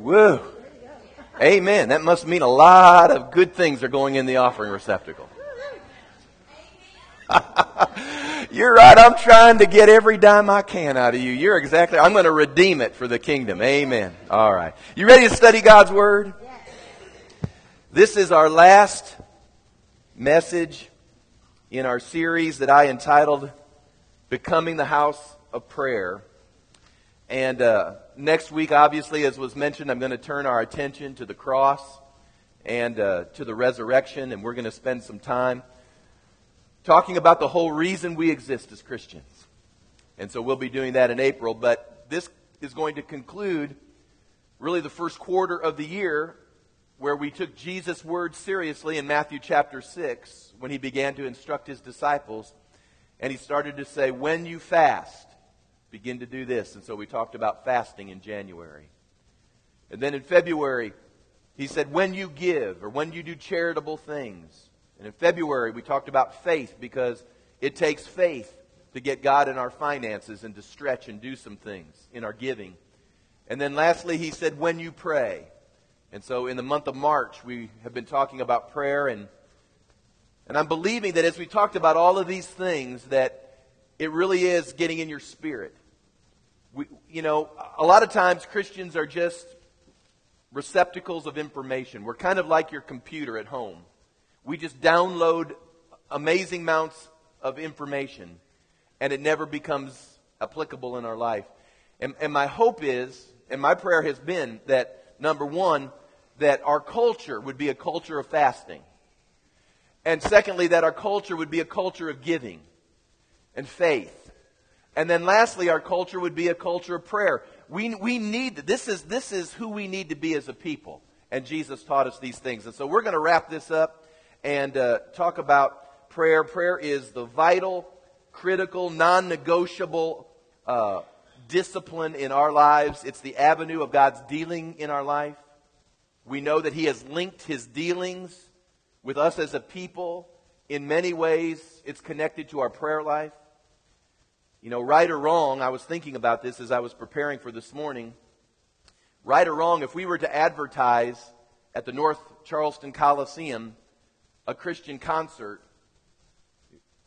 Woo. Amen. That must mean a lot of good things are going in the offering receptacle. You're right. I'm trying to get every dime I can out of you. You're exactly, I'm going to redeem it for the kingdom. Amen. All right. You ready to study God's Word? This is our last message in our series that I entitled Becoming the House of Prayer. And uh, next week, obviously, as was mentioned, I'm going to turn our attention to the cross and uh, to the resurrection, and we're going to spend some time talking about the whole reason we exist as Christians. And so we'll be doing that in April, but this is going to conclude really the first quarter of the year where we took Jesus' words seriously in Matthew chapter 6 when he began to instruct his disciples. And he started to say, When you fast, begin to do this. And so we talked about fasting in January. And then in February, he said, When you give or when you do charitable things. And in February, we talked about faith because it takes faith to get God in our finances and to stretch and do some things in our giving. And then lastly, he said, when you pray. And so in the month of March, we have been talking about prayer and and I'm believing that as we talked about all of these things that it really is getting in your spirit. You know, a lot of times Christians are just receptacles of information. We're kind of like your computer at home. We just download amazing amounts of information and it never becomes applicable in our life. And, and my hope is, and my prayer has been that number one, that our culture would be a culture of fasting. And secondly, that our culture would be a culture of giving and faith. And then lastly, our culture would be a culture of prayer. We, we need, this is, this is who we need to be as a people. And Jesus taught us these things. And so we're going to wrap this up and uh, talk about prayer. Prayer is the vital, critical, non negotiable uh, discipline in our lives. It's the avenue of God's dealing in our life. We know that He has linked His dealings with us as a people. In many ways, it's connected to our prayer life. You know, right or wrong, I was thinking about this as I was preparing for this morning. Right or wrong, if we were to advertise at the North Charleston Coliseum a Christian concert.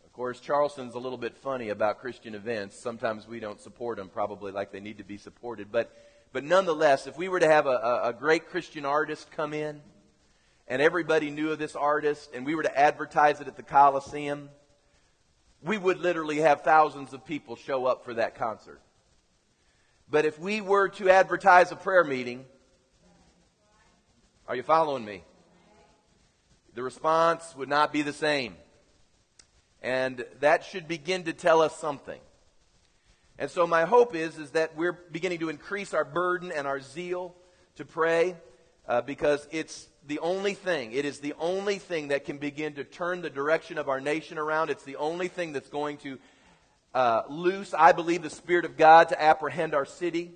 Of course, Charleston's a little bit funny about Christian events. Sometimes we don't support them probably like they need to be supported. But, but nonetheless, if we were to have a, a great Christian artist come in, and everybody knew of this artist, and we were to advertise it at the Coliseum, we would literally have thousands of people show up for that concert. But if we were to advertise a prayer meeting, are you following me? the response would not be the same. And that should begin to tell us something. And so my hope is, is that we're beginning to increase our burden and our zeal to pray uh, because it's the only thing, it is the only thing that can begin to turn the direction of our nation around. It's the only thing that's going to uh, loose, I believe, the Spirit of God to apprehend our city.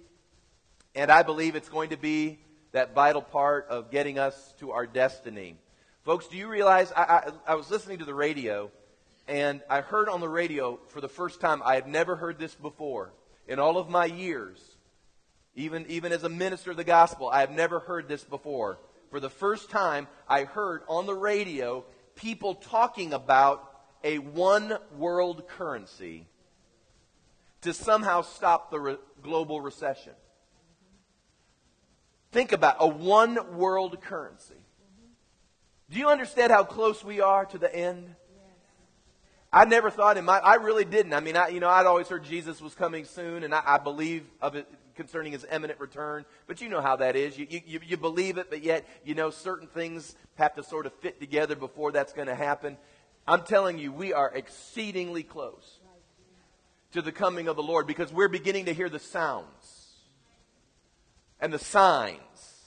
And I believe it's going to be that vital part of getting us to our destiny. Folks, do you realize I, I, I, was listening to the radio and I heard on the radio for the first time, I had never heard this before in all of my years, even, even as a minister of the gospel, I have never heard this before. For the first time, I heard on the radio people talking about a one world currency to somehow stop the re- global recession. Think about a one world currency. Do you understand how close we are to the end? I never thought in my, I really didn't. I mean, I, you know, I'd always heard Jesus was coming soon, and I, I believe of it concerning his imminent return. But you know how that is. You, you, you believe it, but yet, you know, certain things have to sort of fit together before that's going to happen. I'm telling you, we are exceedingly close to the coming of the Lord because we're beginning to hear the sounds and the signs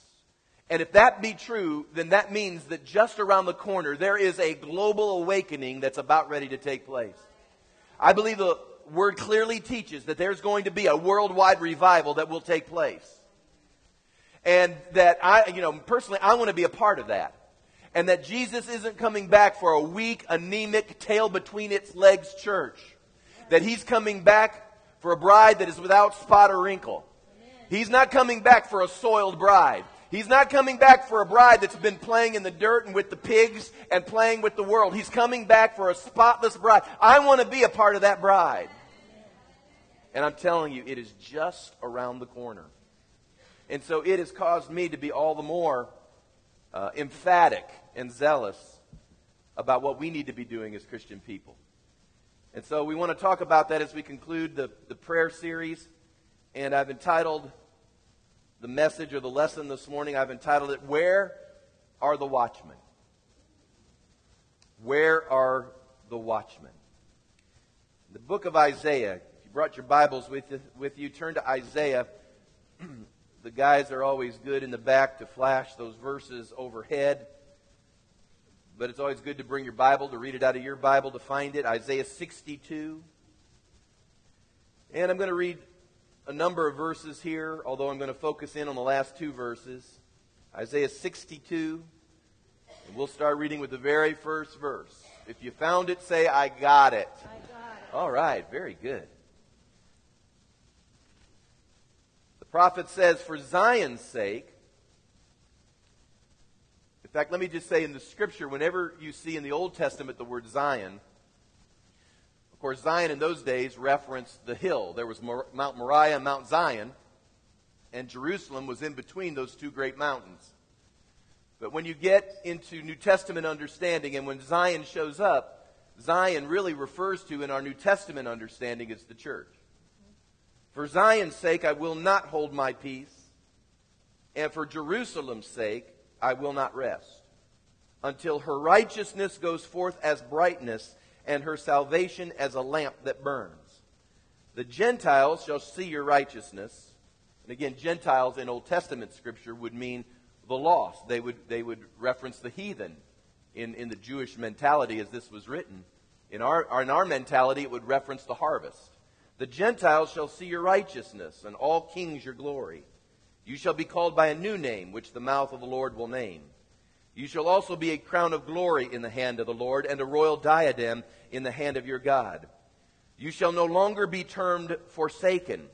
and if that be true, then that means that just around the corner, there is a global awakening that's about ready to take place. I believe the word clearly teaches that there's going to be a worldwide revival that will take place. And that I, you know, personally, I want to be a part of that. And that Jesus isn't coming back for a weak, anemic, tail between its legs church. That he's coming back for a bride that is without spot or wrinkle He's not coming back for a soiled bride. He's not coming back for a bride that's been playing in the dirt and with the pigs and playing with the world. He's coming back for a spotless bride. I want to be a part of that bride. And I'm telling you, it is just around the corner. And so it has caused me to be all the more uh, emphatic and zealous about what we need to be doing as Christian people. And so we want to talk about that as we conclude the, the prayer series. And I've entitled the message or the lesson this morning, I've entitled it, Where Are the Watchmen? Where are the watchmen? The book of Isaiah. You brought your Bibles with you, with you turn to Isaiah. the guys are always good in the back to flash those verses overhead. But it's always good to bring your Bible, to read it out of your Bible, to find it. Isaiah 62. And I'm going to read a number of verses here, although I'm going to focus in on the last two verses. Isaiah 62. And we'll start reading with the very first verse. If you found it, say, I got it. I got it. All right, very good. The prophet says, For Zion's sake, in fact, let me just say in the scripture, whenever you see in the Old Testament the word Zion, of course, Zion in those days referenced the hill. There was Mount Moriah and Mount Zion, and Jerusalem was in between those two great mountains. But when you get into New Testament understanding, and when Zion shows up, Zion really refers to, in our New Testament understanding, is the church. For Zion's sake, I will not hold my peace, and for Jerusalem's sake, I will not rest, until her righteousness goes forth as brightness and her salvation as a lamp that burns. The Gentiles shall see your righteousness. And again, Gentiles in Old Testament scripture would mean the lost. They would, they would reference the heathen in, in the Jewish mentality as this was written. In our, in our mentality, it would reference the harvest. The Gentiles shall see your righteousness, and all kings your glory. You shall be called by a new name, which the mouth of the Lord will name. You shall also be a crown of glory in the hand of the Lord, and a royal diadem in the hand of your God. You shall no longer be termed forsaken,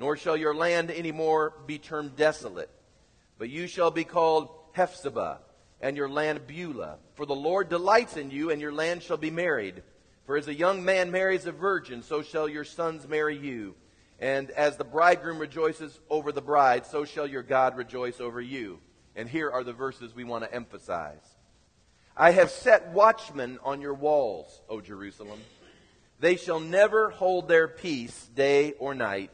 nor shall your land any more be termed desolate. But you shall be called Hephzibah, and your land Beulah. For the Lord delights in you, and your land shall be married. For as a young man marries a virgin, so shall your sons marry you. And as the bridegroom rejoices over the bride, so shall your God rejoice over you. And here are the verses we want to emphasize. I have set watchmen on your walls, O Jerusalem. They shall never hold their peace day or night.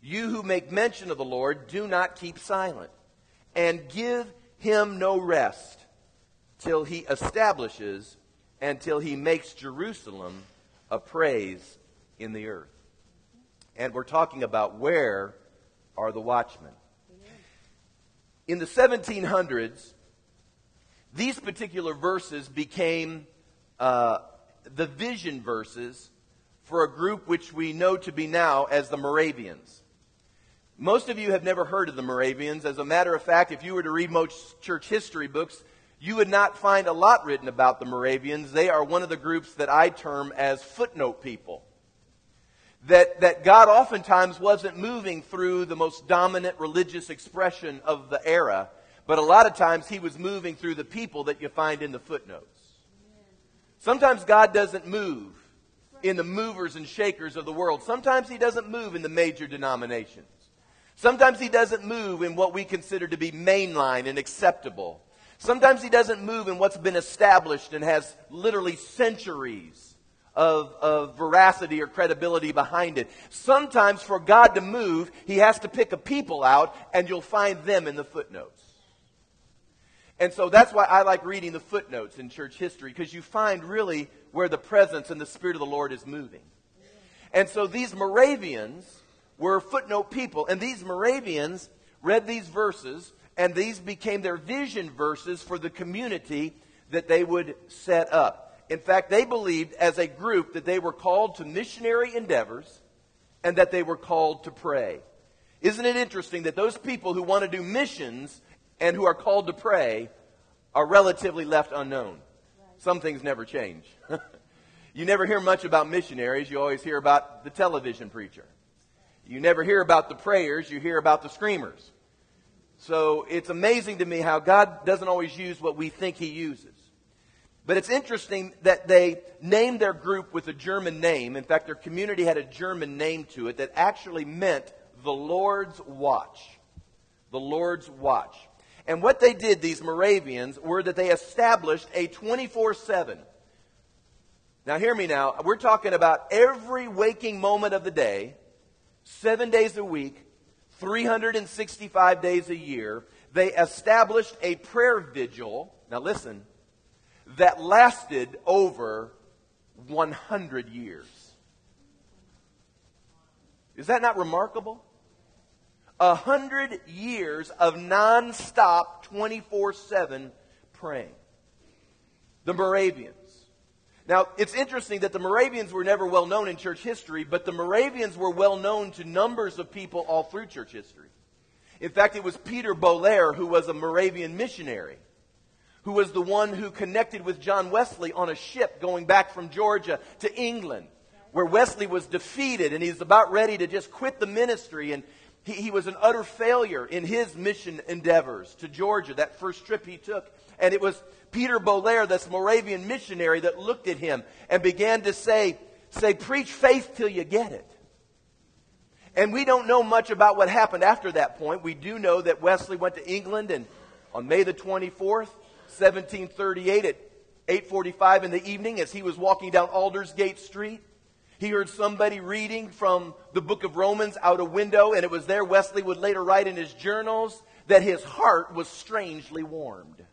You who make mention of the Lord, do not keep silent, and give him no rest till he establishes and till he makes Jerusalem a praise in the earth. And we're talking about where are the watchmen? in the 1700s, these particular verses became uh, the vision verses for a group which we know to be now as the Moravians. Most of you have never heard of the Moravians. As a matter of fact, if you were to read most church history books, you would not find a lot written about the Moravians. They are one of the groups that I term as footnote people that, that God oftentimes wasn't moving through the most dominant religious expression of the era, but a lot of times he was moving through the people that you find in the footnotes. Sometimes God doesn't move in the movers and shakers of the world. Sometimes he doesn't move in the major denominations. Sometimes he doesn't move in what we consider to be mainline and acceptable. Sometimes he doesn't move in what's been established and has literally centuries of, of veracity or credibility behind it. Sometimes for God to move, He has to pick a people out, and you'll find them in the footnotes. And so that's why I like reading the footnotes in church history, because you find really where the presence and the Spirit of the Lord is moving. And so these Moravians were footnote people, and these Moravians read these verses, and these became their vision verses for the community that they would set up. In fact, they believed as a group that they were called to missionary endeavors and that they were called to pray. Isn't it interesting that those people who want to do missions and who are called to pray are relatively left unknown? Some things never change. you never hear much about missionaries, you always hear about the television preacher. You never hear about the prayers, you hear about the screamers. So it's amazing to me how God doesn't always use what we think He uses. But it's interesting that they named their group with a German name. In fact, their community had a German name to it that actually meant the Lord's Watch. The Lord's Watch. And what they did, these Moravians, were that they established a 24 7. Now, hear me now. We're talking about every waking moment of the day, seven days a week, 365 days a year. They established a prayer vigil. Now, listen, that lasted over 100 years. Is that not remarkable? A hundred years of nonstop, 24 7 praying. The Moravians. Now, it's interesting that the Moravians were never well known in church history, but the Moravians were well known to numbers of people all through church history. In fact, it was Peter Böhler who was a Moravian missionary who was the one who connected with John Wesley on a ship going back from Georgia to England, where Wesley was defeated and he's about ready to just quit the ministry. And he, he was an utter failure in his mission endeavors to Georgia, that first trip he took. And it was Peter Böhler, this Moravian missionary, that looked at him and began to say, say, preach faith till you get it. And we don't know much about what happened after that point. We do know that Wesley went to England and on May the 24th, 1738 at 8:45 in the evening as he was walking down Aldersgate Street. He heard somebody reading from the book of Romans out a window, and it was there Wesley would later write in his journals that his heart was strangely warmed.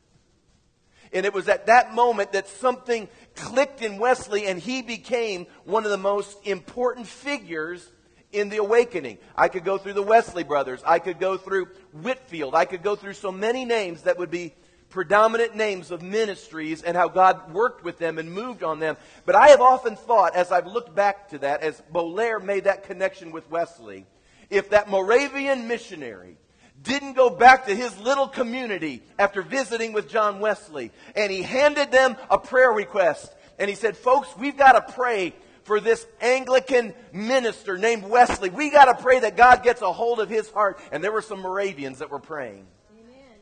And it was at that moment that something clicked in Wesley, and he became one of the most important figures in the awakening. I could go through the Wesley brothers. I could go through Whitefield. I could go through so many names that would be predominant names of ministries and how God worked with them and moved on them. But I have often thought, as I've looked back to that, as Böhler made that connection with Wesley, if that Moravian missionary didn't go back to his little community after visiting with John Wesley and he handed them a prayer request and he said, folks, we've got to pray for this Anglican minister named Wesley. We got to pray that God gets a hold of his heart. And there were some Moravians that were praying. Amen.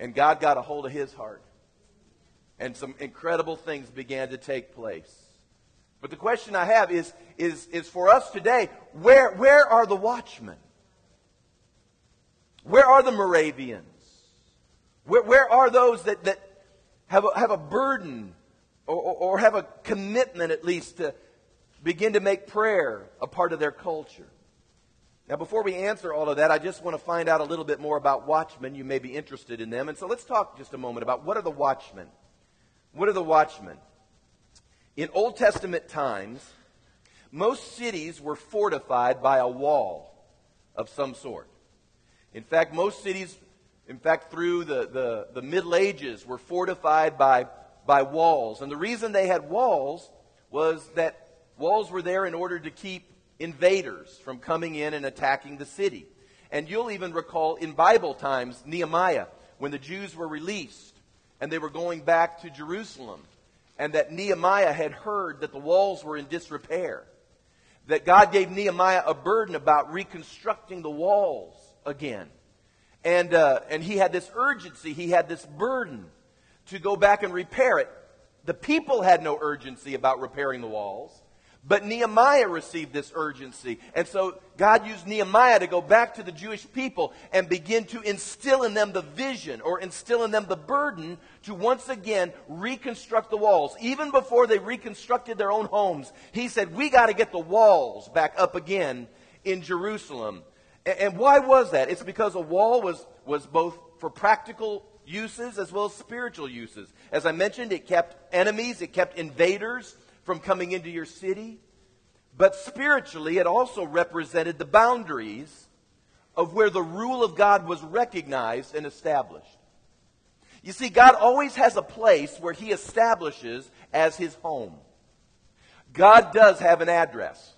And God got a hold of his heart. And some incredible things began to take place. But the question I have is, is, is for us today, where, where are the watchmen? Where are the Moravians? Where, where are those that, that have, a, have a burden or, or, or have a commitment at least to begin to make prayer a part of their culture? Now, before we answer all of that, I just want to find out a little bit more about watchmen. You may be interested in them. And so let's talk just a moment about what are the watchmen? What are the watchmen? In Old Testament times, most cities were fortified by a wall of some sort. In fact, most cities, in fact, through the, the, the Middle Ages, were fortified by, by walls. And the reason they had walls was that walls were there in order to keep invaders from coming in and attacking the city. And you'll even recall in Bible times, Nehemiah, when the Jews were released and they were going back to Jerusalem, and that Nehemiah had heard that the walls were in disrepair. That God gave Nehemiah a burden about reconstructing the walls again. And, uh, and he had this urgency, he had this burden to go back and repair it. The people had no urgency about repairing the walls. But Nehemiah received this urgency. And so God used Nehemiah to go back to the Jewish people and begin to instill in them the vision or instill in them the burden to once again reconstruct the walls. Even before they reconstructed their own homes, he said, We got to get the walls back up again in Jerusalem. And why was that? It's because a wall was, was both for practical uses as well as spiritual uses. As I mentioned, it kept enemies, it kept invaders from coming into your city. But spiritually, it also represented the boundaries of where the rule of God was recognized and established. You see, God always has a place where He establishes as His home. God does have an address.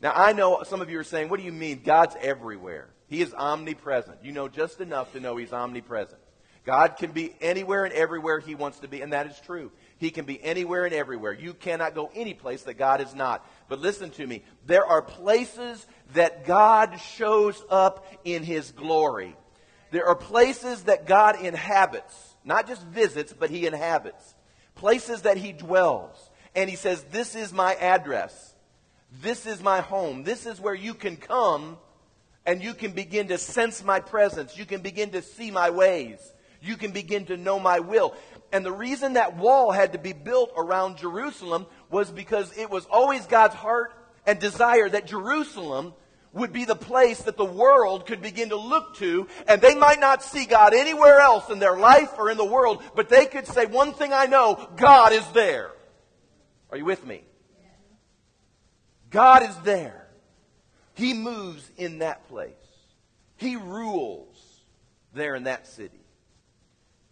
Now, I know some of you are saying, what do you mean? God's everywhere. He is omnipresent. You know just enough to know He's omnipresent. God can be anywhere and everywhere He wants to be, and that is true. He can be anywhere and everywhere. You cannot go any place that God is not. But listen to me. There are places that God shows up in His glory. There are places that God inhabits, not just visits, but He inhabits. Places that He dwells. And He says, This is my address. This is my home. This is where you can come and you can begin to sense my presence. You can begin to see my ways. You can begin to know my will. And the reason that wall had to be built around Jerusalem was because it was always God's heart and desire that Jerusalem would be the place that the world could begin to look to, and they might not see God anywhere else in their life or in the world, but they could say, One thing I know, God is there. Are you with me? God is there. He moves in that place. He rules there in that city.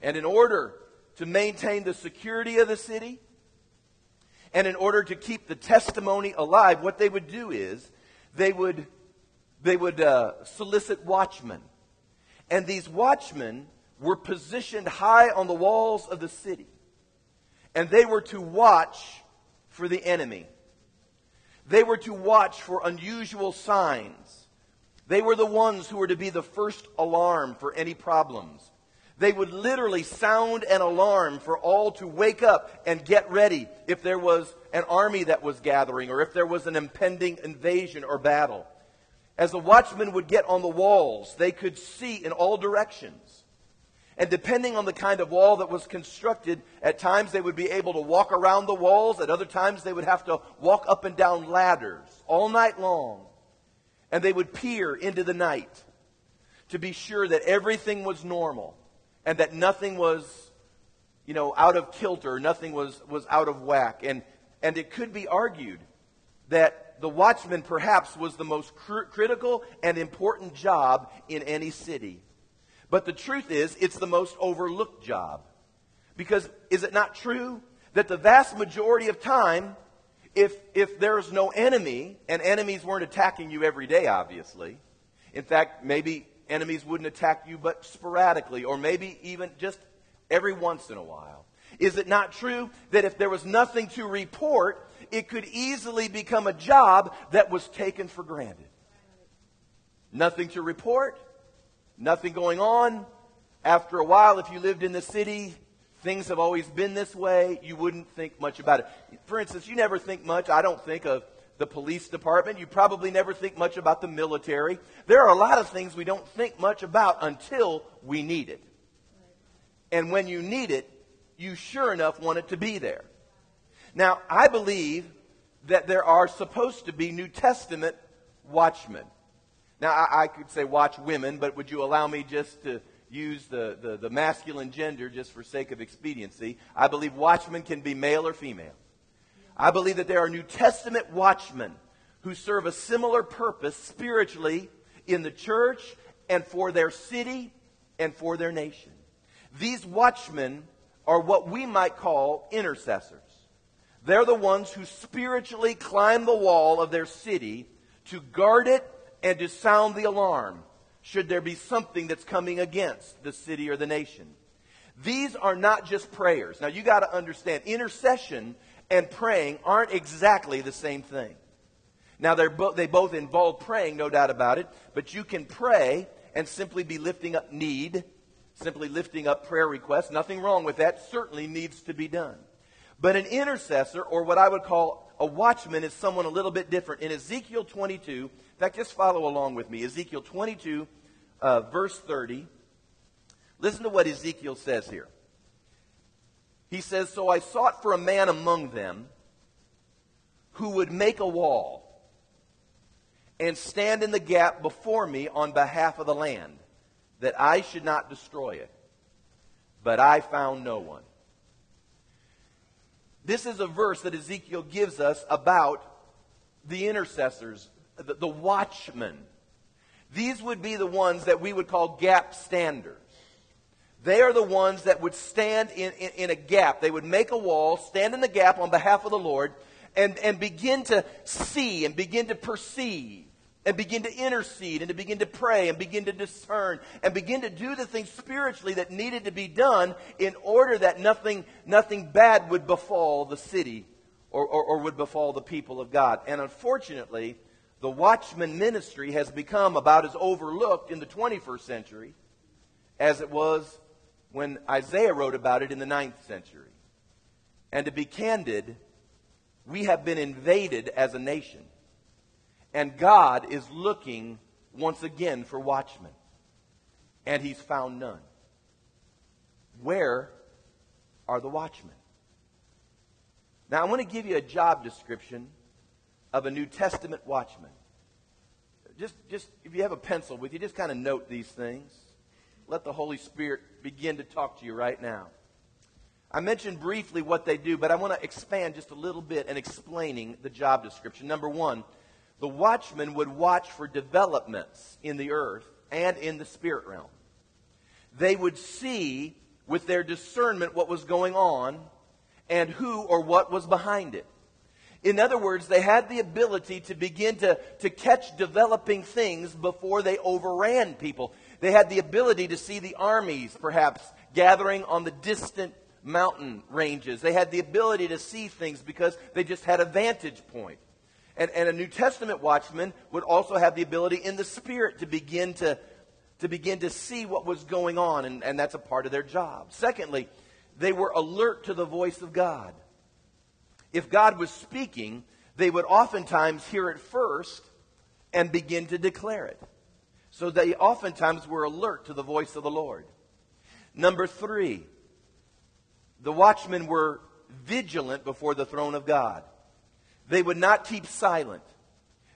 And in order to maintain the security of the city, and in order to keep the testimony alive, what they would do is they would, they would uh, solicit watchmen. And these watchmen were positioned high on the walls of the city. And they were to watch for the enemy. They were to watch for unusual signs. They were the ones who were to be the first alarm for any problems. They would literally sound an alarm for all to wake up and get ready if there was an army that was gathering or if there was an impending invasion or battle. As the watchmen would get on the walls, they could see in all directions. And depending on the kind of wall that was constructed, at times they would be able to walk around the walls, at other times they would have to walk up and down ladders all night long. And they would peer into the night to be sure that everything was normal and that nothing was, you know, out of kilter, nothing was, was out of whack. And, and it could be argued that the watchman perhaps was the most cr- critical and important job in any city. But the truth is, it's the most overlooked job. Because is it not true that the vast majority of time, if, if there's no enemy, and enemies weren't attacking you every day, obviously, in fact, maybe enemies wouldn't attack you but sporadically, or maybe even just every once in a while. Is it not true that if there was nothing to report, it could easily become a job that was taken for granted? Nothing to report, nothing going on. After a while, if you lived in the city, things have always been this way, you wouldn't think much about it. For instance, you never think much, I don't think, of the police department. You probably never think much about the military. There are a lot of things we don't think much about until we need it. And when you need it, you sure enough want it to be there. Now, I believe that there are supposed to be New Testament watchmen. Now, I, I could say watch women, but would you allow me just to use the, the, the masculine gender just for sake of expediency? I believe watchmen can be male or female. I believe that there are New Testament watchmen who serve a similar purpose spiritually in the church and for their city and for their nation. These watchmen are what we might call intercessors. They're the ones who spiritually climb the wall of their city to guard it and to sound the alarm should there be something that's coming against the city or the nation. These are not just prayers. Now you got to understand, intercession and praying aren't exactly the same thing. Now, bo- they both involve praying, no doubt about it, but you can pray and simply be lifting up need, simply lifting up prayer requests. Nothing wrong with that. Certainly needs to be done. But an intercessor, or what I would call a watchman, is someone a little bit different. In Ezekiel 22, in fact, just follow along with me. Ezekiel 22, uh, verse 30. Listen to what Ezekiel says here. He says, So I sought for a man among them who would make a wall and stand in the gap before me on behalf of the land, that I should not destroy it. But I found no one. This is a verse that Ezekiel gives us about the intercessors, the, the watchmen. These would be the ones that we would call gap standers. They are the ones that would stand in, in, in, a gap. They would make a wall, stand in the gap on behalf of the Lord, and, and begin to see and begin to perceive and begin to intercede and to begin to pray and begin to discern and begin to do the things spiritually that needed to be done in order that nothing, nothing bad would befall the city or, or, or would befall the people of God. And unfortunately, the watchman ministry has become about as overlooked in the 21st century as it was when Isaiah wrote about it in the 9th century. And to be candid, we have been invaded as a nation. And God is looking once again for watchmen. And he's found none. Where are the watchmen? Now, I want to give you a job description of a New Testament watchman. Just, just if you have a pencil with you, just kind of note these things. Let the Holy Spirit begin to talk to you right now. I mentioned briefly what they do, but I want to expand just a little bit in explaining the job description. Number one, the watchman would watch for developments in the earth and in the spirit realm. They would see with their discernment what was going on and who or what was behind it. In other words, they had the ability to begin to, to catch developing things before they overran people. They had the ability to see the armies, perhaps, gathering on the distant mountain ranges. They had the ability to see things because they just had a vantage point. And, and a New Testament watchman would also have the ability in the spirit to begin to, to begin to see what was going on, and, and that's a part of their job. Secondly, they were alert to the voice of God. If God was speaking, they would oftentimes hear it first and begin to declare it. So they oftentimes were alert to the voice of the Lord. Number three, the watchmen were vigilant before the throne of God. They would not keep silent.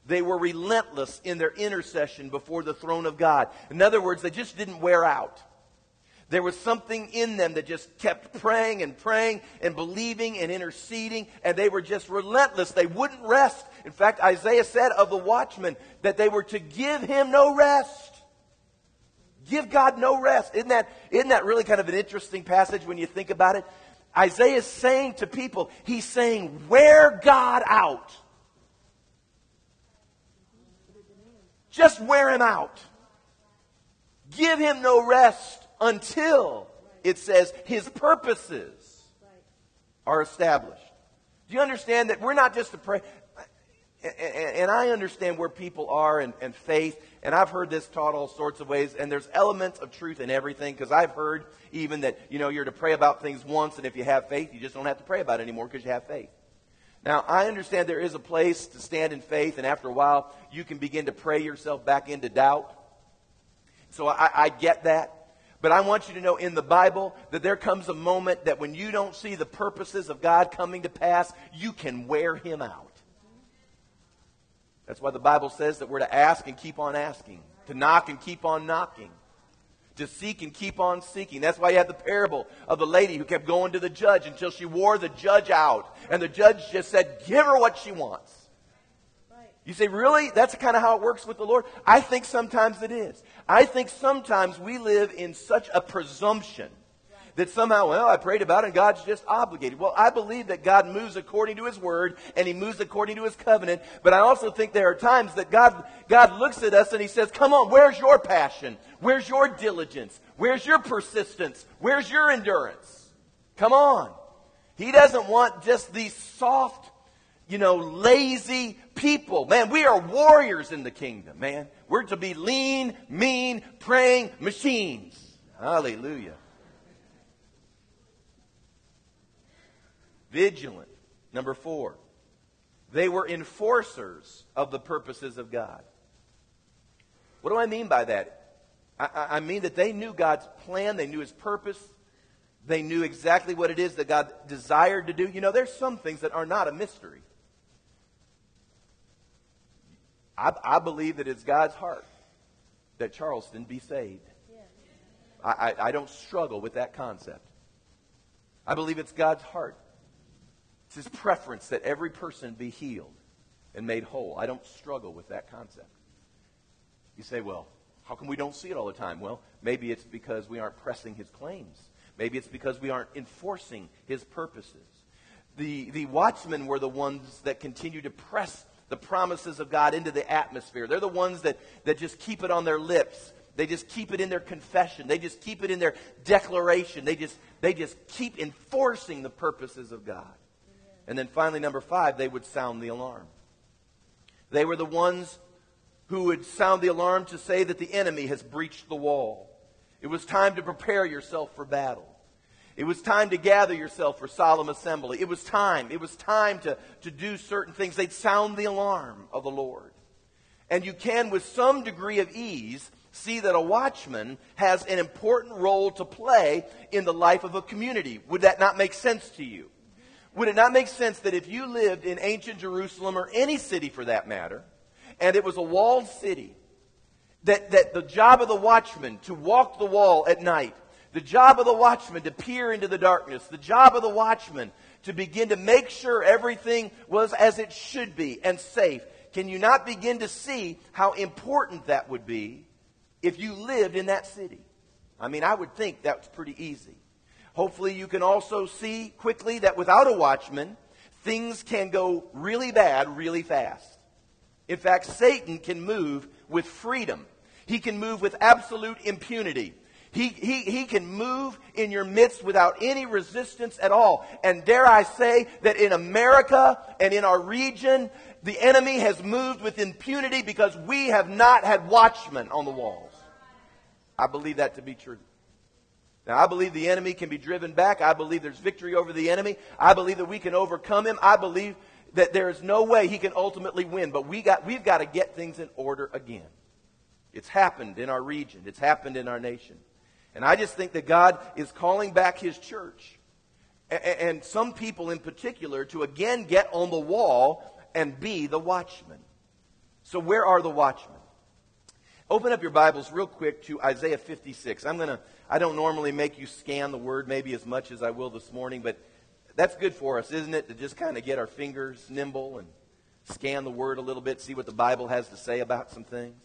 They were relentless in their intercession before the throne of God. In other words, they just didn't wear out. There was something in them that just kept praying and praying and believing and interceding, and they were just relentless. They wouldn't rest. In fact, Isaiah said of the watchmen that they were to give him no rest. Give God no rest. Isn't that, isn't that really kind of an interesting passage when you think about it? Isaiah is saying to people, he's saying, wear God out. Just wear him out. Give him no rest until it says his purposes are established. Do you understand that we're not just to pray? And I understand where people are and, and faith, and I've heard this taught all sorts of ways, and there's elements of truth in everything, because I've heard even that, you know, you're to pray about things once, and if you have faith, you just don't have to pray about it anymore because you have faith. Now, I understand there is a place to stand in faith, and after a while, you can begin to pray yourself back into doubt. So I, I get that. But I want you to know in the Bible that there comes a moment that when you don't see the purposes of God coming to pass, you can wear Him out. That's why the Bible says that we're to ask and keep on asking, to knock and keep on knocking, to seek and keep on seeking. That's why you have the parable of the lady who kept going to the judge until she wore the judge out. And the judge just said, Give her what she wants. You say, really? That's kind of how it works with the Lord? I think sometimes it is. I think sometimes we live in such a presumption that somehow, well, I prayed about it and God's just obligated. Well, I believe that God moves according to His Word and He moves according to His covenant, but I also think there are times that God, God looks at us and He says, come on, where's your passion? Where's your diligence? Where's your persistence? Where's your endurance? Come on. He doesn't want just these soft, you know, lazy people. Man, we are warriors in the kingdom, man. We're to be lean, mean, praying machines. Hallelujah. Vigilant. Number four, they were enforcers of the purposes of God. What do I mean by that? I, I, mean that they knew God's plan, they knew His purpose, they knew exactly what it is that God desired to do. You know, there's some things that are not a mystery. I, I believe that it's God's heart that Charleston be saved. I, I, I don't struggle with that concept. I believe it's God's heart it's his preference that every person be healed and made whole. I don't struggle with that concept. You say, well, how come we don't see it all the time? Well, maybe it's because we aren't pressing his claims. Maybe it's because we aren't enforcing his purposes. The, the watchmen were the ones that continue to press the promises of God into the atmosphere. They're the ones that, that just keep it on their lips. They just keep it in their confession. They just keep it in their declaration. They just, they just keep enforcing the purposes of God. And then finally, number five, they would sound the alarm. They were the ones who would sound the alarm to say that the enemy has breached the wall. It was time to prepare yourself for battle. It was time to gather yourself for solemn assembly. It was time. It was time to, to do certain things. They'd sound the alarm of the Lord. And you can, with some degree of ease, see that a watchman has an important role to play in the life of a community. Would that not make sense to you? Would it not make sense that if you lived in ancient Jerusalem or any city for that matter, and it was a walled city, that, that the job of the watchman to walk the wall at night the job of the watchman to peer into the darkness. The job of the watchman to begin to make sure everything was as it should be and safe. Can you not begin to see how important that would be if you lived in that city? I mean, I would think that's pretty easy. Hopefully, you can also see quickly that without a watchman, things can go really bad really fast. In fact, Satan can move with freedom. He can move with absolute impunity. He, he, he can move in your midst without any resistance at all. And dare I say that in America and in our region, the enemy has moved with impunity because we have not had watchmen on the walls. I believe that to be true. Now, I believe the enemy can be driven back. I believe there's victory over the enemy. I believe that we can overcome him. I believe that there is no way he can ultimately win. But we got, we've got to get things in order again. It's happened in our region. It's happened in our nation. And I just think that God is calling back His church, and some people in particular, to again get on the wall and be the watchmen. So, where are the watchmen? Open up your Bibles real quick to Isaiah 56. I'm going to, I don't normally make you scan the word maybe as much as I will this morning, but that's good for us, isn't it? To just kind of get our fingers nimble and scan the word a little bit, see what the Bible has to say about some things.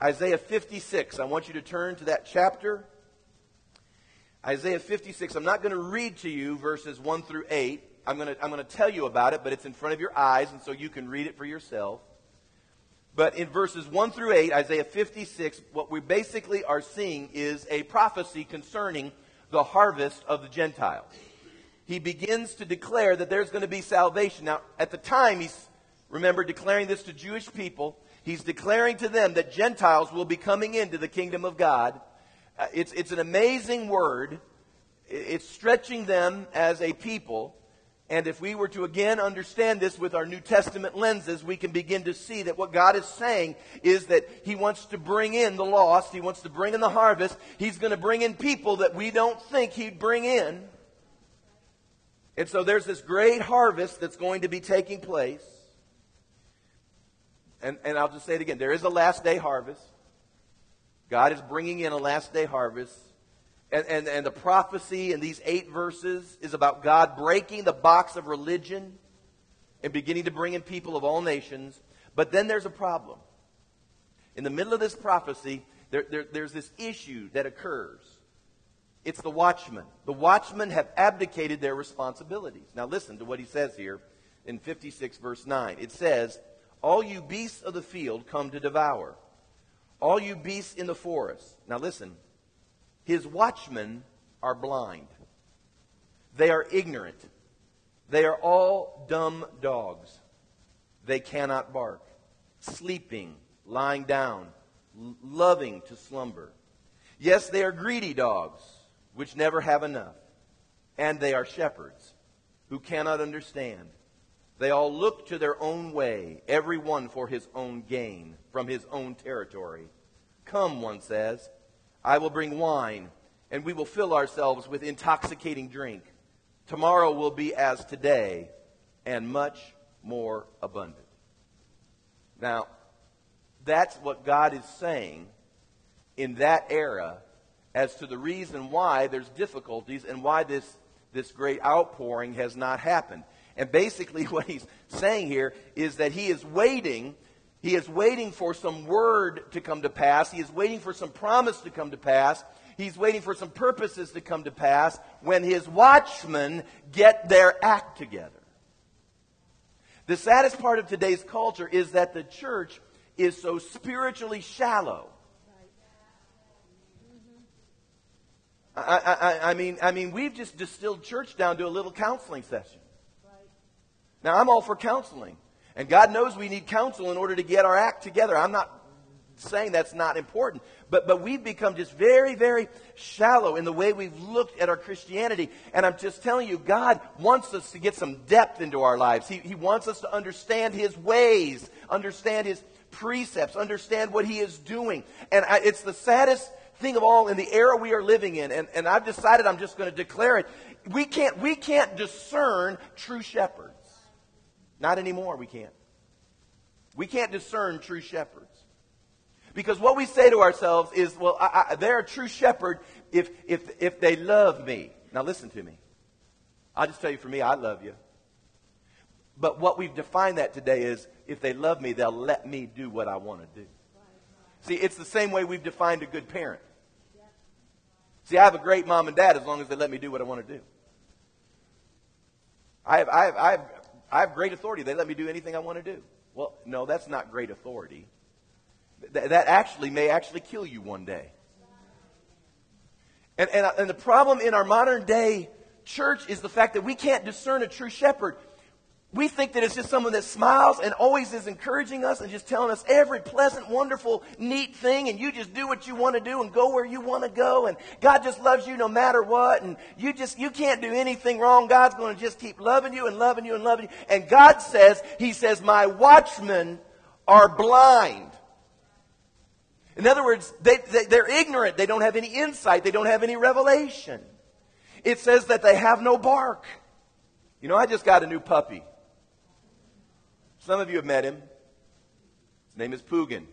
Isaiah 56. I want you to turn to that chapter. Isaiah 56. I'm not going to read to you verses 1 through 8. I'm going, to, I'm going to tell you about it, but it's in front of your eyes, and so you can read it for yourself. But in verses 1 through 8, Isaiah 56, what we basically are seeing is a prophecy concerning the harvest of the Gentiles. He begins to declare that there's going to be salvation. Now, at the time, he's, remember, declaring this to Jewish people. He's declaring to them that Gentiles will be coming into the kingdom of God uh, it's, it's an amazing word. It's stretching them as a people. And if we were to again understand this with our New Testament lenses, we can begin to see that what God is saying is that He wants to bring in the lost. He wants to bring in the harvest. He's going to bring in people that we don't think He'd bring in. And so there's this great harvest that's going to be taking place. And, and I'll just say it again there is a last day harvest. God is bringing in a last day harvest. And, and, and the prophecy in these eight verses is about God breaking the box of religion and beginning to bring in people of all nations. But then there's a problem. In the middle of this prophecy, there, there, there's this issue that occurs. It's the watchmen. The watchmen have abdicated their responsibilities. Now, listen to what he says here in 56, verse 9. It says, All you beasts of the field come to devour all you beasts in the forest. Now listen. His watchmen are blind. They are ignorant. They are all dumb dogs. They cannot bark. Sleeping, lying down, loving to slumber. Yes, they are greedy dogs, which never have enough. And they are shepherds who cannot understand. They all look to their own way, every one for his own gain from his own territory. Come, one says, I will bring wine, and we will fill ourselves with intoxicating drink. Tomorrow will be as today, and much more abundant. Now, that's what God is saying in that era as to the reason why there's difficulties and why this, this great outpouring has not happened. And basically, what he's saying here is that he is waiting. He is waiting for some word to come to pass. He is waiting for some promise to come to pass. He's waiting for some purposes to come to pass when his watchmen get their act together. The saddest part of today's culture is that the church is so spiritually shallow. I, I, I, mean, I mean, we've just distilled church down to a little counseling session. Now, I'm all for counseling. And God knows we need counsel in order to get our act together. I'm not saying that's not important. But, but we've become just very, very shallow in the way we've looked at our Christianity. And I'm just telling you, God wants us to get some depth into our lives. He, he wants us to understand His ways, understand His precepts, understand what He is doing. And I, it's the saddest thing of all in the era we are living in. And, and I've decided I'm just going to declare it. We can't, we can't discern true shepherds. Not anymore, we can't. We can't discern true shepherds. Because what we say to ourselves is, well, I, I, they're a true shepherd if, if, if they love me. Now listen to me. I'll just tell you for me, I love you. But what we've defined that today is if they love me, they'll let me do what I want to do. See, it's the same way we've defined a good parent. See, I have a great mom and dad as long as they let me do what I want to do. I have, I have, I have, I have great authority. They let me do anything I want to do. Well, no, that's not great authority. Th- that actually may actually kill you one day. And, and, uh, and the problem in our modern day church is the fact that we can't discern a true shepherd. We think that it's just someone that smiles and always is encouraging us and just telling us every pleasant, wonderful, neat thing, and you just do what you want to do and go where you want to go, and God just loves you no matter what, and you just you can't do anything wrong. God's going to just keep loving you and loving you and loving you. And God says, He says, My watchmen are blind. In other words, they, they, they're ignorant. They don't have any insight. They don't have any revelation. It says that they have no bark. You know, I just got a new puppy. Some of you have met him. His name is Pugin.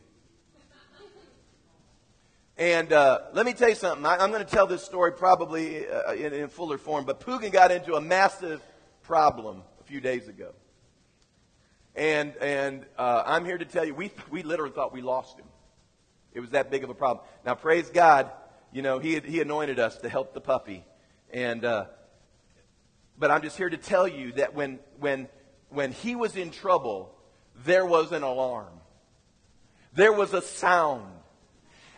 And uh, let me tell you something. I, am going to tell this story probably uh, in, in, fuller form, but Pugin got into a massive problem a few days ago. And, and uh, I'm here to tell you, we, we literally thought we lost him. It was that big of a problem. Now, praise God, you know, he, he anointed us to help the puppy. And, uh, but I'm just here to tell you that when, when, when he was in trouble, there was an alarm. There was a sound.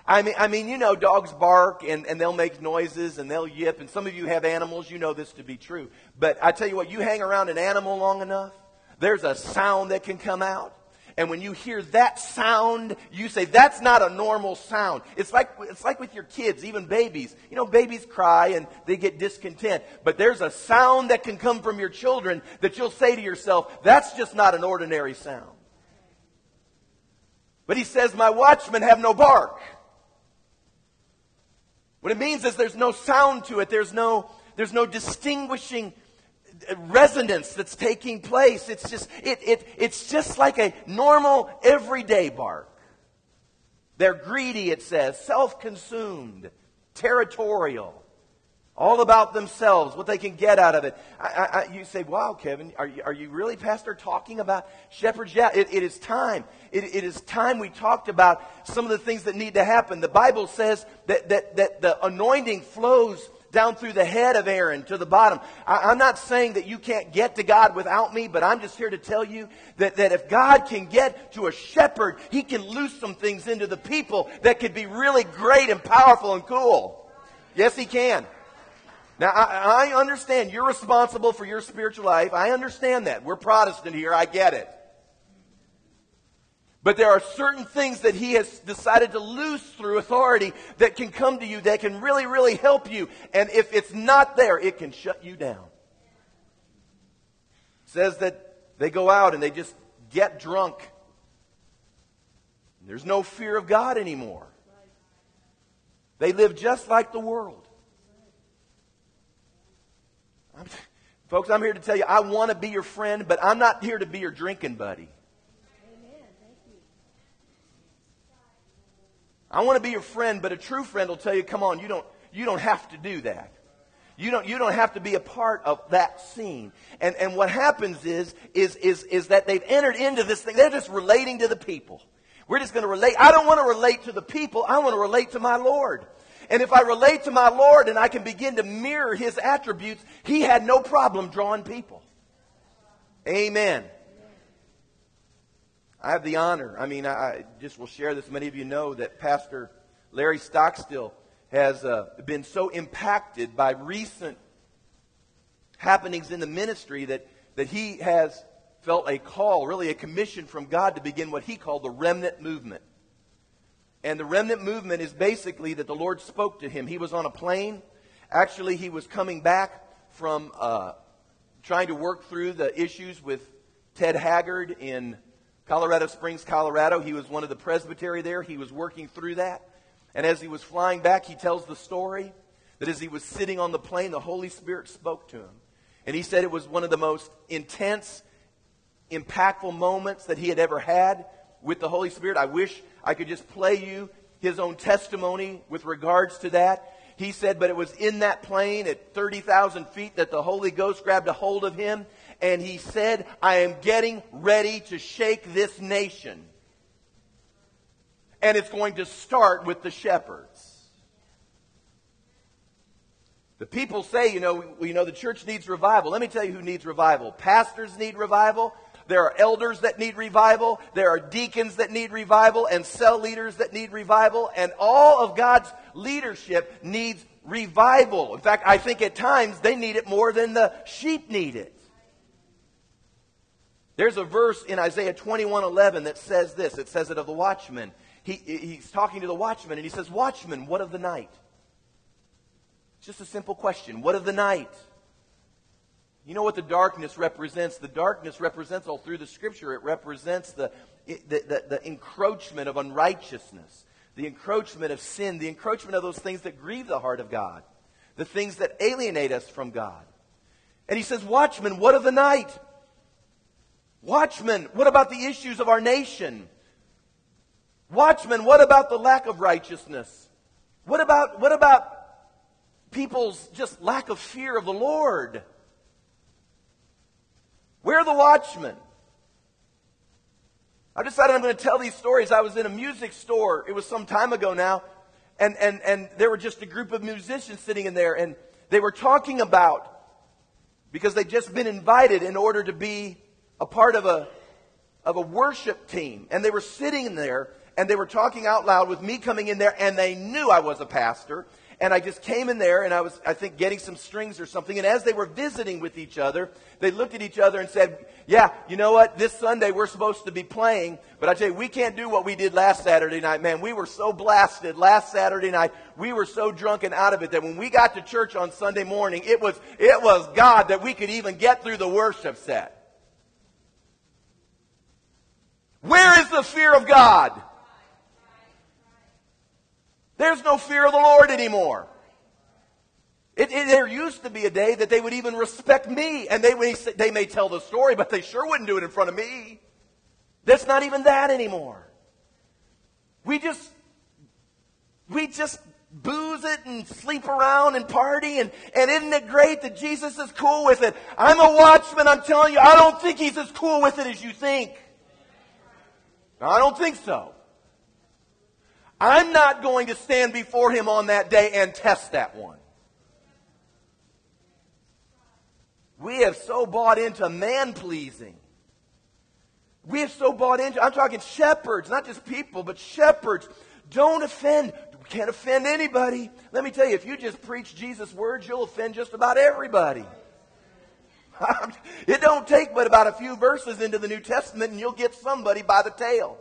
I mean, I mean, you know, dogs bark and, and they'll make noises and they'll yip. And some of you have animals, you know this to be true. But I tell you what, you hang around an animal long enough, there's a sound that can come out. And when you hear that sound, you say, that's not a normal sound. It's like, it's like with your kids, even babies. You know, babies cry and they get discontent. But there's a sound that can come from your children that you'll say to yourself, that's just not an ordinary sound. But he says, my watchmen have no bark. What it means is there's no sound to it. There's no, there's no distinguishing resonance that's taking place. It's just, it, it, it's just like a normal, everyday bark. They're greedy, it says, self consumed, territorial, all about themselves, what they can get out of it. I, I, you say, wow, Kevin, are you, are you really, Pastor, talking about shepherds? Yeah, it, it is time. It, it is time we talked about some of the things that need to happen. The Bible says that, that, that the anointing flows down through the head of Aaron to the bottom. I, am not saying that you can't get to God without me, but I'm just here to tell you that, that if God can get to a shepherd, he can loose some things into the people that could be really great and powerful and cool. Yes, he can. Now, I, I understand you're responsible for your spiritual life. I understand that. We're Protestant here. I get it. But there are certain things that he has decided to loose through authority that can come to you that can really, really help you. And if it's not there, it can shut you down. It says that they go out and they just get drunk. There's no fear of God anymore. They live just like the world. I'm, folks, I'm here to tell you, I want to be your friend, but I'm not here to be your drinking buddy. I want to be your friend, but a true friend will tell you, come on, you don't, you don't have to do that. You don't, you don't have to be a part of that scene. And, and what happens is, is, is, is that they've entered into this thing. They're just relating to the people. We're just going to relate. I don't want to relate to the people. I want to relate to my Lord. And if I relate to my Lord and I can begin to mirror His attributes, He had no problem drawing people. Amen. I have the honor. I mean, I, just will share this. Many of you know that Pastor Larry Stockstill has uh, been so impacted by recent happenings in the ministry that, that he has felt a call, really a commission from God to begin what he called the remnant movement. And the remnant movement is basically that the Lord spoke to him. He was on a plane. Actually, he was coming back from uh, trying to work through the issues with Ted Haggard in Colorado Springs, Colorado. He was one of the presbytery there. He was working through that. And as he was flying back, he tells the story that as he was sitting on the plane, the Holy Spirit spoke to him. And he said it was one of the most intense, impactful moments that he had ever had with the Holy Spirit. I wish I could just play you his own testimony with regards to that. He said, but it was in that plane at 30,000 feet that the Holy Ghost grabbed a hold of him and he said, I am getting ready to shake this nation. And it's going to start with the shepherds. The people say, you know, you know, the church needs revival. Let me tell you who needs revival. Pastors need revival. There are elders that need revival. There are deacons that need revival and cell leaders that need revival. And all of God's leadership needs revival. In fact, I think at times they need it more than the sheep need it. There's a verse in Isaiah 21:11 that says this. It says it of the watchman. He, he's talking to the watchman and he says, Watchman, what of the night? Just a simple question. What of the night? You know what the darkness represents? The darkness represents all through the scripture. It represents the, the, the, the encroachment of unrighteousness, the encroachment of sin, the encroachment of those things that grieve the heart of God, the things that alienate us from God. And he says, Watchman, what of the night? Watchmen, what about the issues of our nation? Watchmen, what about the lack of righteousness? What about, what about people's just lack of fear of the Lord? Where are the watchmen? I decided I'm going to tell these stories. I was in a music store. It was some time ago now. And, and, and there were just a group of musicians sitting in there. And they were talking about, because they'd just been invited in order to be a part of a, of a worship team. And they were sitting there and they were talking out loud with me coming in there and they knew I was a pastor. And I just came in there and I was, I think, getting some strings or something. And as they were visiting with each other, they looked at each other and said, Yeah, you know what? This Sunday we're supposed to be playing, but I tell you, we can't do what we did last Saturday night. Man, we were so blasted last Saturday night. We were so drunk and out of it that when we got to church on Sunday morning, it was, it was God that we could even get through the worship set. Where is the fear of God? There's no fear of the Lord anymore. It, it, there used to be a day that they would even respect me, and they, they may tell the story, but they sure wouldn't do it in front of me. That's not even that anymore. We just, we just booze it and sleep around and party, and, and isn't it great that Jesus is cool with it? I'm a watchman, I'm telling you, I don't think he's as cool with it as you think. I don't think so. I'm not going to stand before him on that day and test that one. We have so bought into man pleasing. We have so bought into, I'm talking shepherds, not just people, but shepherds. Don't offend. We can't offend anybody. Let me tell you, if you just preach Jesus' words, you'll offend just about everybody. it don't take but about a few verses into the New Testament and you'll get somebody by the tail.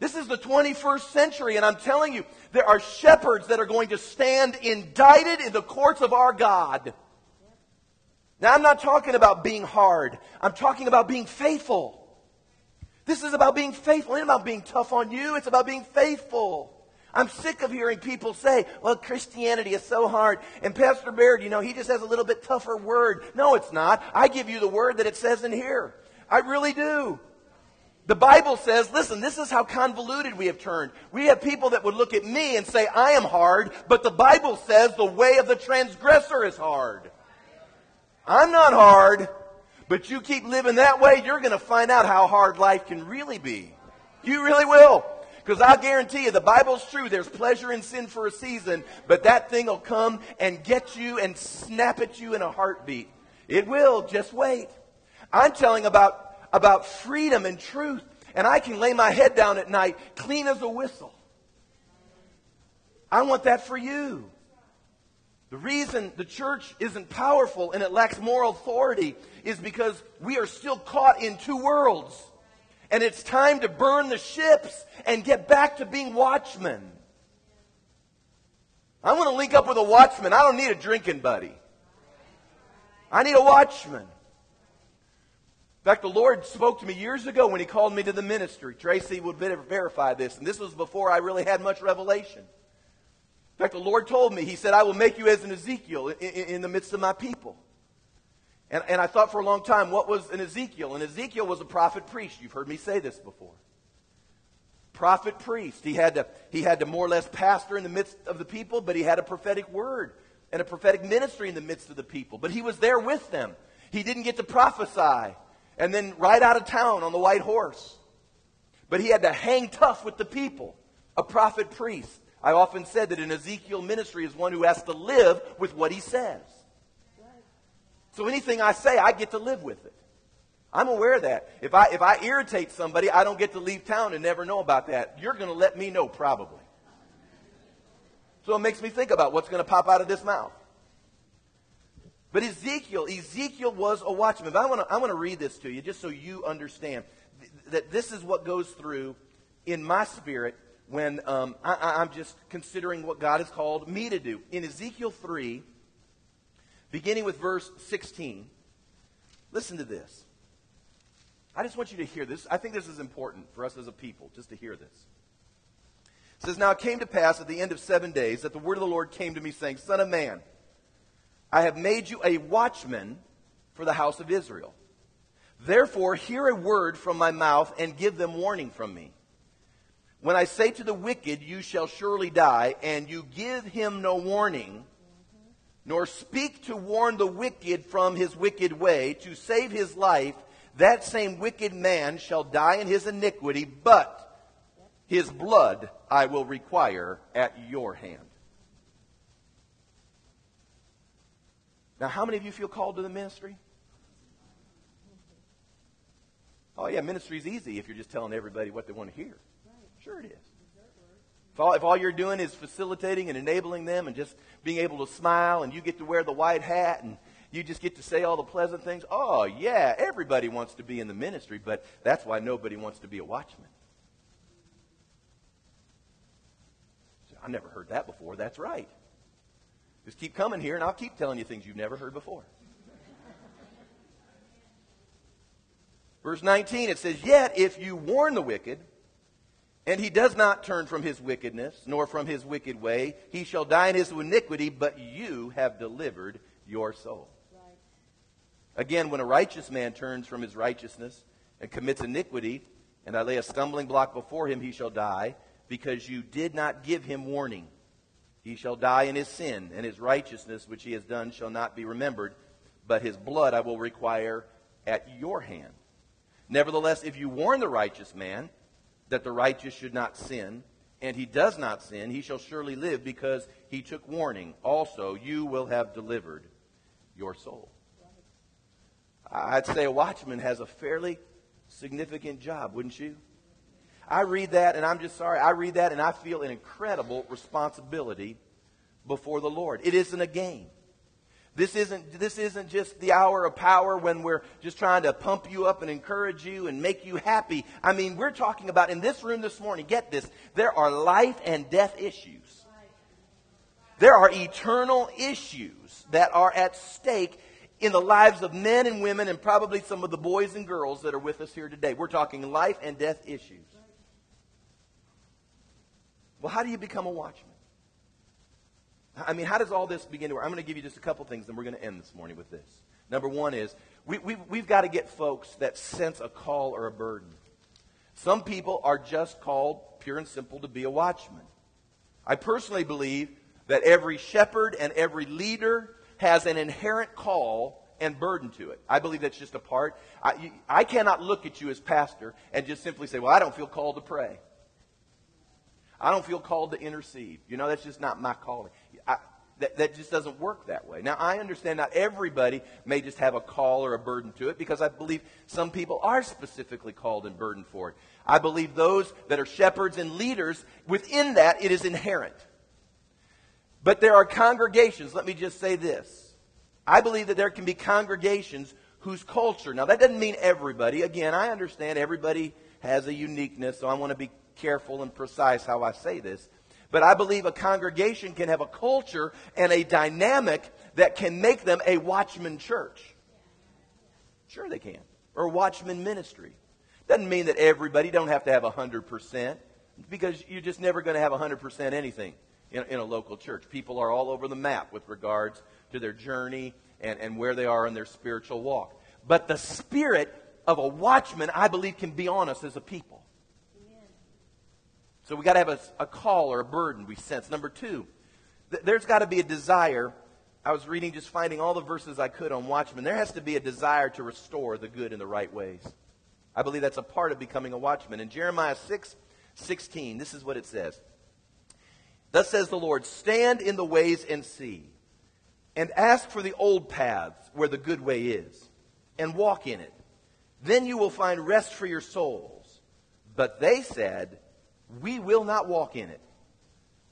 This is the 21st century, and I'm telling you, there are shepherds that are going to stand indicted in the courts of our God. Now, I'm not talking about being hard. I'm talking about being faithful. This is about being faithful. It's about being tough on you. It's about being faithful. I'm sick of hearing people say, well, Christianity is so hard. And Pastor Baird, you know, he just has a little bit tougher word. No, it's not. I give you the word that it says in here. I really do. The Bible says, listen, this is how convoluted we have turned. We have people that would look at me and say, I am hard, but the Bible says the way of the transgressor is hard. I'm not hard, but you keep living that way, you're going to find out how hard life can really be. You really will. Because I guarantee you, the Bible's true. There's pleasure in sin for a season, but that thing will come and get you and snap at you in a heartbeat. It will. Just wait. I'm telling about about freedom and truth. And I can lay my head down at night clean as a whistle. I want that for you. The reason the church isn't powerful and it lacks moral authority is because we are still caught in two worlds. And it's time to burn the ships and get back to being watchmen. I want to link up with a watchman. I don't need a drinking buddy. I need a watchman. In fact, the Lord spoke to me years ago when He called me to the ministry. Tracy would verify this, and this was before I really had much revelation. In fact, the Lord told me, He said, I will make you as an Ezekiel in, in, in the midst of my people. And, and I thought for a long time, what was an Ezekiel? And Ezekiel was a prophet priest. You've heard me say this before. Prophet priest. He had, to, he had to more or less pastor in the midst of the people, but he had a prophetic word and a prophetic ministry in the midst of the people. But he was there with them. He didn't get to prophesy and then ride out of town on the white horse. But he had to hang tough with the people, a prophet priest. I often said that an Ezekiel ministry is one who has to live with what he says. So anything I say, I get to live with it. I'm aware of that. If I, if I irritate somebody, I don't get to leave town and never know about that. You're going to let me know, probably. So it makes me think about what's going to pop out of this mouth. But Ezekiel, Ezekiel was a watchman. But I want to I want to read this to you just so you understand that this is what goes through in my spirit when um, I, am just considering what God has called me to do. In Ezekiel 3, beginning with verse 16, listen to this. I just want you to hear this. I think this is important for us as a people, just to hear this. It says, Now it came to pass at the end of seven days that the word of the Lord came to me, saying, Son of man, I have made you a watchman for the house of Israel. Therefore, hear a word from my mouth and give them warning from me. When I say to the wicked, You shall surely die, and you give him no warning, nor speak to warn the wicked from his wicked way, to save his life, that same wicked man shall die in his iniquity, but his blood I will require at your hand. Now, how many of you feel called to the ministry? Oh, yeah, ministry is easy if you're just telling everybody what they want to hear. Sure, it is. If all, if all you're doing is facilitating and enabling them and just being able to smile and you get to wear the white hat and you just get to say all the pleasant things, oh, yeah, everybody wants to be in the ministry, but that's why nobody wants to be a watchman. I never heard that before. That's right. Just keep coming here and I'll keep telling you things you've never heard before. Verse 19, it says, Yet if you warn the wicked, and he does not turn from his wickedness, nor from his wicked way, he shall die in his iniquity, but you have delivered your soul. Right. Again, when a righteous man turns from his righteousness and commits iniquity, and I lay a stumbling block before him, he shall die, because you did not give him warning. He shall die in his sin, and his righteousness which he has done shall not be remembered, but his blood I will require at your hand. Nevertheless, if you warn the righteous man that the righteous should not sin, and he does not sin, he shall surely live because he took warning. Also, you will have delivered your soul. I'd say a watchman has a fairly significant job, wouldn't you? I read that, and I'm just sorry, I read that and I feel an incredible responsibility before the Lord. It isn't a game. This isn't, this isn't just the hour of power when we're just trying to pump you up and encourage you and make you happy. I mean, we're talking about in this room this morning, get this, there are life and death issues. There are eternal issues that are at stake in the lives of men and women and probably some of the boys and girls that are with us here today. We're talking life and death issues. Well, how do you become a watchman? I mean, how does all this begin to work? I'm going to give you just a couple things, and we're going to end this morning with this. Number one is we, we've, we've got to get folks that sense a call or a burden. Some people are just called, pure and simple, to be a watchman. I personally believe that every shepherd and every leader has an inherent call and burden to it. I believe that's just a part. I, I cannot look at you as pastor and just simply say, well, I don't feel called to pray. I don't feel called to intercede. You know, that's just not my calling. That, that just doesn't work that way. Now, I understand not everybody may just have a call or a burden to it because I believe some people are specifically called and burdened for it. I believe those that are shepherds and leaders, within that, it is inherent. But there are congregations, let me just say this. I believe that there can be congregations whose culture, now that doesn't mean everybody. Again, I understand everybody has a uniqueness, so I want to be careful and precise how I say this. But I believe a congregation can have a culture and a dynamic that can make them a watchman church. Sure they can. Or watchman ministry. Doesn't mean that everybody don't have to have 100% because you're just never going to have 100% anything in, in, a local church. People are all over the map with regards to their journey and, and where they are in their spiritual walk. But the spirit of a watchman, I believe, can be on us as a people. So we got to have a, a, call or a burden we sense. Number two, th- there's got to be a desire. I was reading, just finding all the verses I could on watchmen. There has to be a desire to restore the good in the right ways. I believe that's a part of becoming a watchman. In Jeremiah 6 16, this is what it says. Thus says the Lord, stand in the ways and see, and ask for the old paths where the good way is, and walk in it. Then you will find rest for your souls. But they said, we will not walk in it.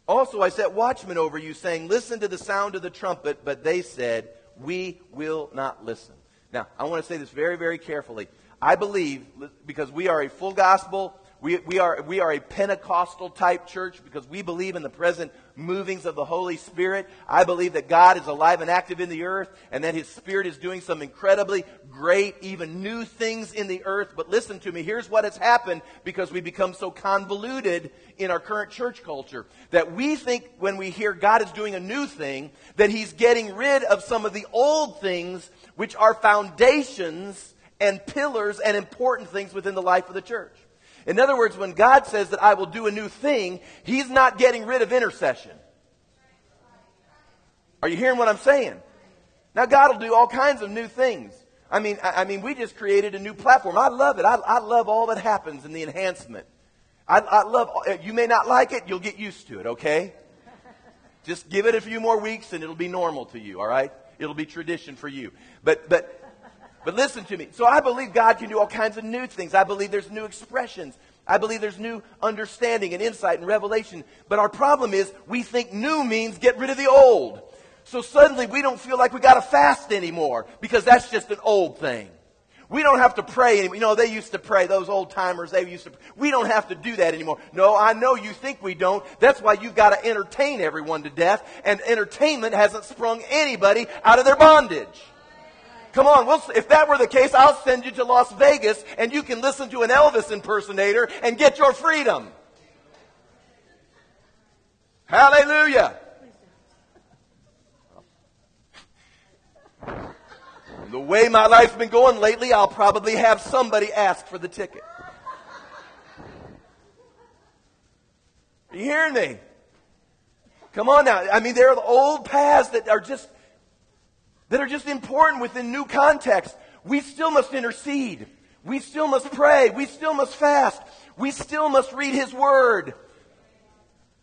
Also, I set watchmen over you, saying, Listen to the sound of the trumpet, but they said, We will not listen. Now, I want to say this very, very carefully. I believe, because we are a full gospel, we, we, are, we are a Pentecostal type church because we believe in the present movings of the Holy Spirit. I believe that God is alive and active in the earth and that His Spirit is doing some incredibly great, even new things in the earth. But listen to me, here's what has happened because we become so convoluted in our current church culture that we think when we hear God is doing a new thing, that He's getting rid of some of the old things which are foundations and pillars and important things within the life of the church. In other words, when God says that I will do a new thing, He's not getting rid of intercession. Are you hearing what I'm saying? Now, God will do all kinds of new things. I mean, I, I mean, we just created a new platform. I love it. I, I love all that happens in the enhancement. I, I love. You may not like it. You'll get used to it. Okay. Just give it a few more weeks, and it'll be normal to you. All right. It'll be tradition for you. But but but listen to me. So I believe God can do all kinds of new things. I believe there's new expressions. I believe there's new understanding and insight and revelation. But our problem is we think new means get rid of the old. So suddenly we don't feel like we got to fast anymore because that's just an old thing. We don't have to pray anymore. You know, they used to pray, those old timers, they used to, pray. we don't have to do that anymore. No, I know you think we don't. That's why you've got to entertain everyone to death. And entertainment hasn't sprung anybody out of their bondage. Come on, we'll, if that were the case, I'll send you to Las Vegas and you can listen to an Elvis impersonator and get your freedom. Hallelujah. The way my life's been going lately, I'll probably have somebody ask for the ticket. Are you hearing me? Come on now. I mean, there are the old paths that are just that are just important within new context. We still must intercede. We still must pray. We still must fast. We still must read His Word.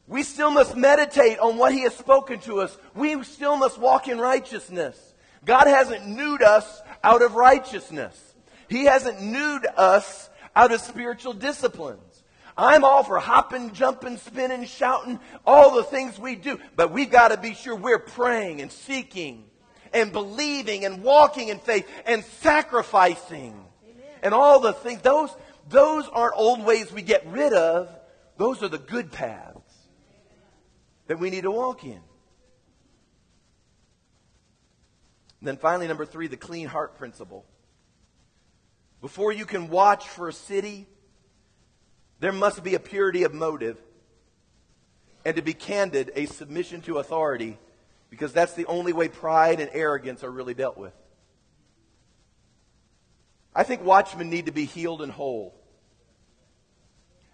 We still must meditate on what He has spoken to us. We still must walk in righteousness. God hasn't newed us out of righteousness. He hasn't newed us out of spiritual disciplines. I'm all for hopping, jumping, spinning, shouting, all the things we do. But we've got to be sure we're praying and seeking and believing and walking in faith and sacrificing Amen. and all the things. Those, those aren't old ways we get rid of. Those are the good paths that we need to walk in. And then finally, number three, the clean heart principle. Before you can watch for a city, there must be a purity of motive. And to be candid, a submission to authority because that's the only way pride and arrogance are really dealt with. I think watchmen need to be healed and whole.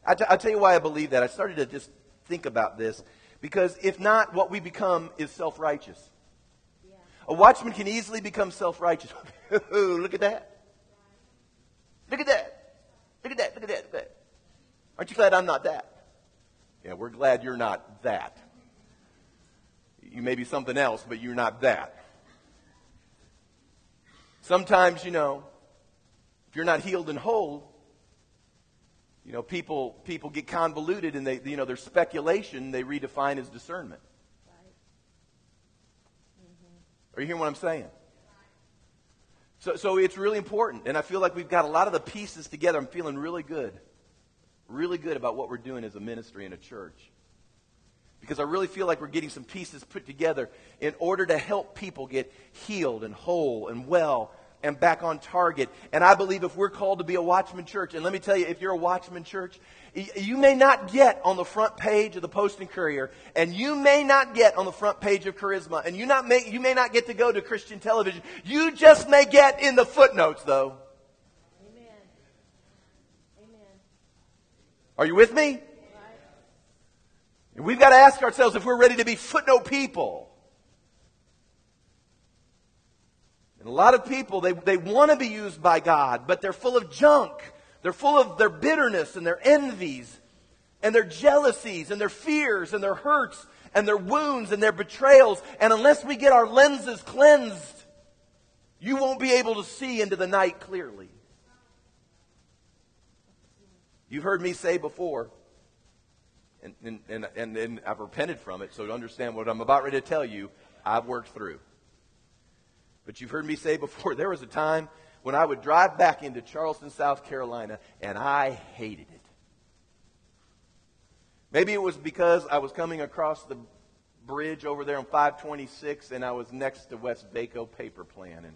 i t- I'll tell you why I believe that. I started to just think about this because if not, what we become is self righteous. Yeah. A watchman can easily become self righteous. look at that. Look at that. Look at that. Look at that. Look at that. Aren't you glad I'm not that? Yeah, we're glad you're not that. You may be something else, but you're not that. Sometimes, you know, if you're not healed and whole, you know, people, people get convoluted and they, you know, their speculation they redefine as discernment. Right. Mm-hmm. Are you hearing what I'm saying? So, so it's really important. And I feel like we've got a lot of the pieces together. I'm feeling really good. Really good about what we're doing as a ministry and a church. Because I really feel like we're getting some pieces put together in order to help people get healed and whole and well and back on target. And I believe if we're called to be a watchman church, and let me tell you, if you're a watchman church, you may not get on the front page of the Post and Courier, and you may not get on the front page of Charisma, and you not may, you may not get to go to Christian television. You just may get in the footnotes, though. Amen. Amen. Are you with me? We've got to ask ourselves if we're ready to be footnote people. And a lot of people, they, they want to be used by God, but they're full of junk. They're full of their bitterness and their envies and their jealousies and their fears and their hurts and their wounds and their betrayals. And unless we get our lenses cleansed, you won't be able to see into the night clearly. You've heard me say before, and, and, and, and, I've repented from it, so to understand what I'm about ready to tell you, I've worked through. But you've heard me say before, there was a time when I would drive back into Charleston, South Carolina, and I hated it. Maybe it was because I was coming across the bridge over there on 526 and I was next to Westvaco paper plant and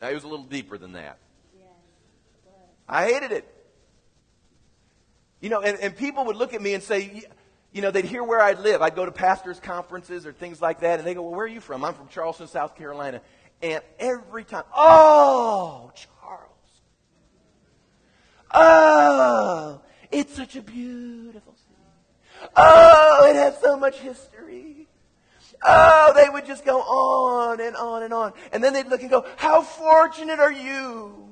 it was a little deeper than that. I hated it. You know, and, and people would look at me and say, you know, they'd hear where I'd live. I'd go to pastors' conferences or things like that, and they go, Well, where are you from? I'm from Charleston, South Carolina. And every time, oh, Charles. Oh, it's such a beautiful city. Oh, it has so much history. Oh, they would just go on and on and on. And then they'd look and go, How fortunate are you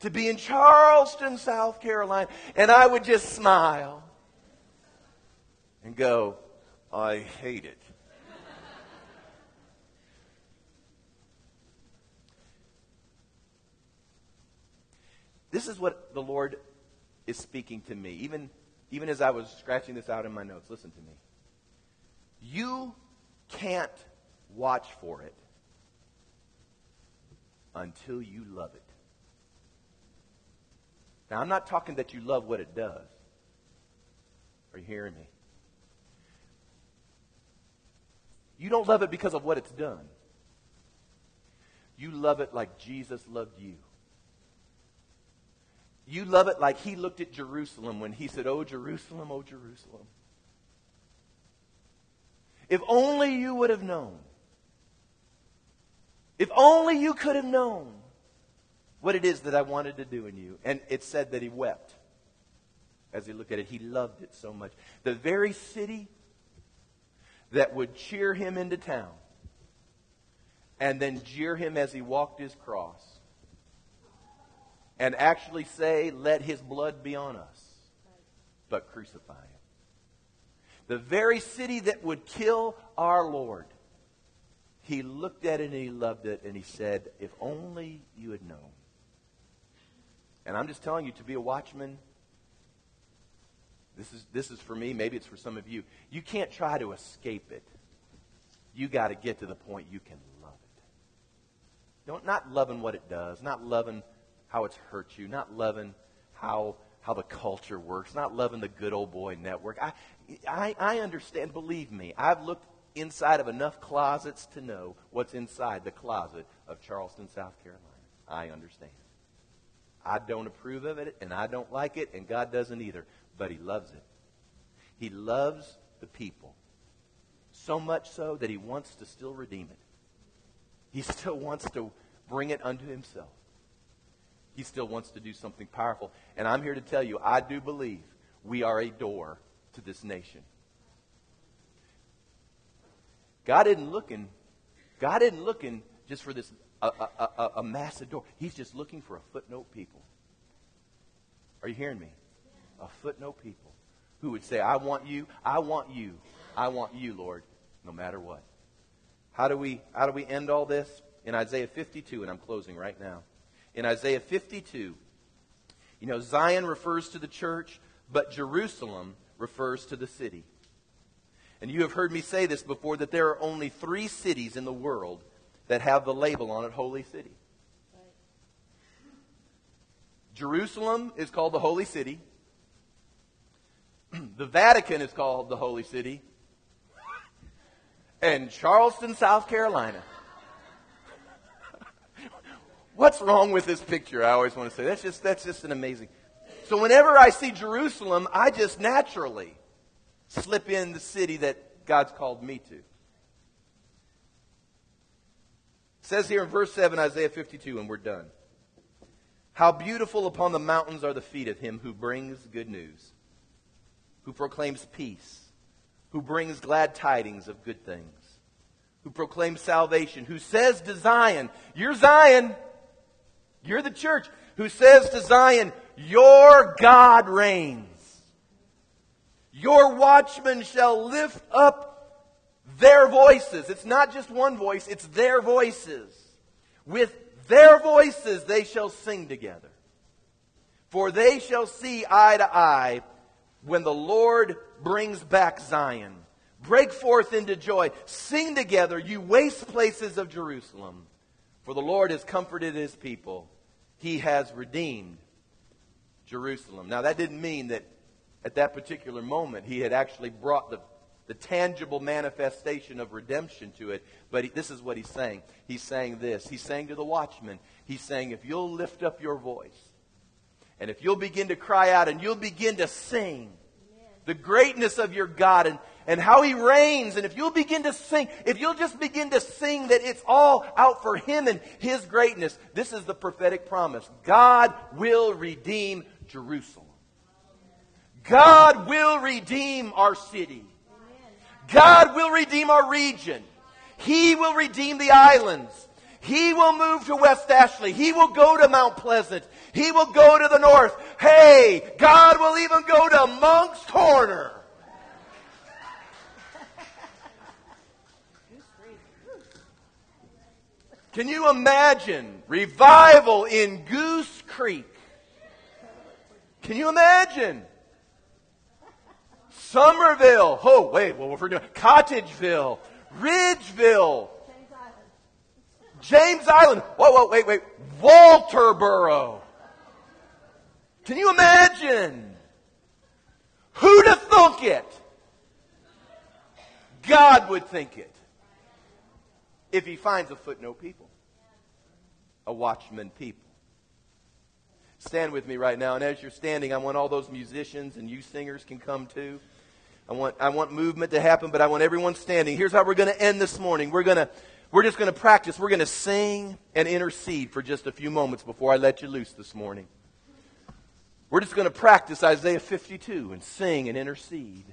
to be in Charleston, South Carolina? And I would just smile and go, I hate it. this is what the Lord is speaking to me, even, even as I was scratching this out in my notes. Listen to me. You can't watch for it until you love it. Now, I'm not talking that you love what it does. Are you hearing me? You don't love it because of what it's done. You love it like Jesus loved you. You love it like he looked at Jerusalem when he said, Oh, Jerusalem, oh, Jerusalem. If only you would have known. If only you could have known what it is that I wanted to do in you. And it said that he wept as he looked at it. He loved it so much. The very city that would cheer him into town and then jeer him as he walked his cross and actually say, Let his blood be on us, but crucify him. The very city that would kill our Lord, he looked at it and he loved it and he said, If only you had known. And I'm just telling you, to be a watchman this is, this is for me, maybe it's for some of you. You can't try to escape it. You got to get to the point you can love it. Don't, not loving what it does, not loving how it's hurt you, not loving how, how the culture works, not loving the good old boy network. I, I, I understand, believe me, I've looked inside of enough closets to know what's inside the closet of Charleston, South Carolina. I understand. I don't approve of it, and I don't like it, and God doesn't either but he loves it. He loves the people. So much so that he wants to still redeem it. He still wants to bring it unto himself. He still wants to do something powerful. And I'm here to tell you, I do believe we are a door to this nation. God isn't looking, God isn't looking just for this a, a, a, a massive door. He's just looking for a footnote people Are you hearing me? A footnote people who would say, I want you, I want you, I want you, Lord, no matter what. How do we, how do we end all this? In Isaiah 52, and I'm closing right now. In Isaiah 52, you know, Zion refers to the church, but Jerusalem refers to the city. And you have heard me say this before that there are only three cities in the world that have the label on it Holy City. Jerusalem is called the Holy City. the Vatican is called the Holy City. And Charleston, South Carolina. What's wrong with this picture? I always want to say that's just that's just an amazing. So whenever I see Jerusalem, I just naturally slip in the city that God's called me to. It says here in verse 7, Isaiah 52, and we're done. How beautiful upon the mountains are the feet of him who brings good news, who proclaims peace, who brings glad tidings of good things, who proclaims salvation, who says to Zion, You're Zion, you're the church, who says to Zion, Your God reigns. Your watchmen shall lift up their voices. It's not just one voice, it's their voices. With their voices they shall sing together. For they shall see eye to eye when the Lord brings back Zion. Break forth into joy. Sing together, you waste places of Jerusalem. For the Lord has comforted his people. He has redeemed Jerusalem. Now, that didn't mean that at that particular moment he had actually brought the, the tangible manifestation of redemption to it. But he, this is what he's saying. He's saying this. He's saying to the watchman, he's saying, if you'll lift up your voice, and if you'll begin to cry out and you'll begin to sing the greatness of your God and, and how He reigns, and if you'll begin to sing, if you'll just begin to sing that it's all out for Him and His greatness, this is the prophetic promise. God will redeem Jerusalem. God will redeem our city. God will redeem our region. He will redeem the islands. He will move to West Ashley. He will go to Mount Pleasant. He will go to the north. Hey, God will even go to Moncks Corner. Can you imagine revival in Goose Creek? Can you imagine? Summerville. Oh, wait, well, we're doing Cottageville, Ridgeville, James Island. Whoa, whoa, wait, wait. Walterboro. Can you imagine? Who'd have thunk it? God would think it. If he finds a footnote people, a watchman people. Stand with me right now. And as you're standing, I want all those musicians and you singers can come too. I want, I want movement to happen, but I want everyone standing. Here's how we're going to end this morning. We're going to, we're just going to practice. We're going to sing and intercede for just a few moments before I let you loose this morning. We're just going to practice Isaiah 52 and sing and intercede.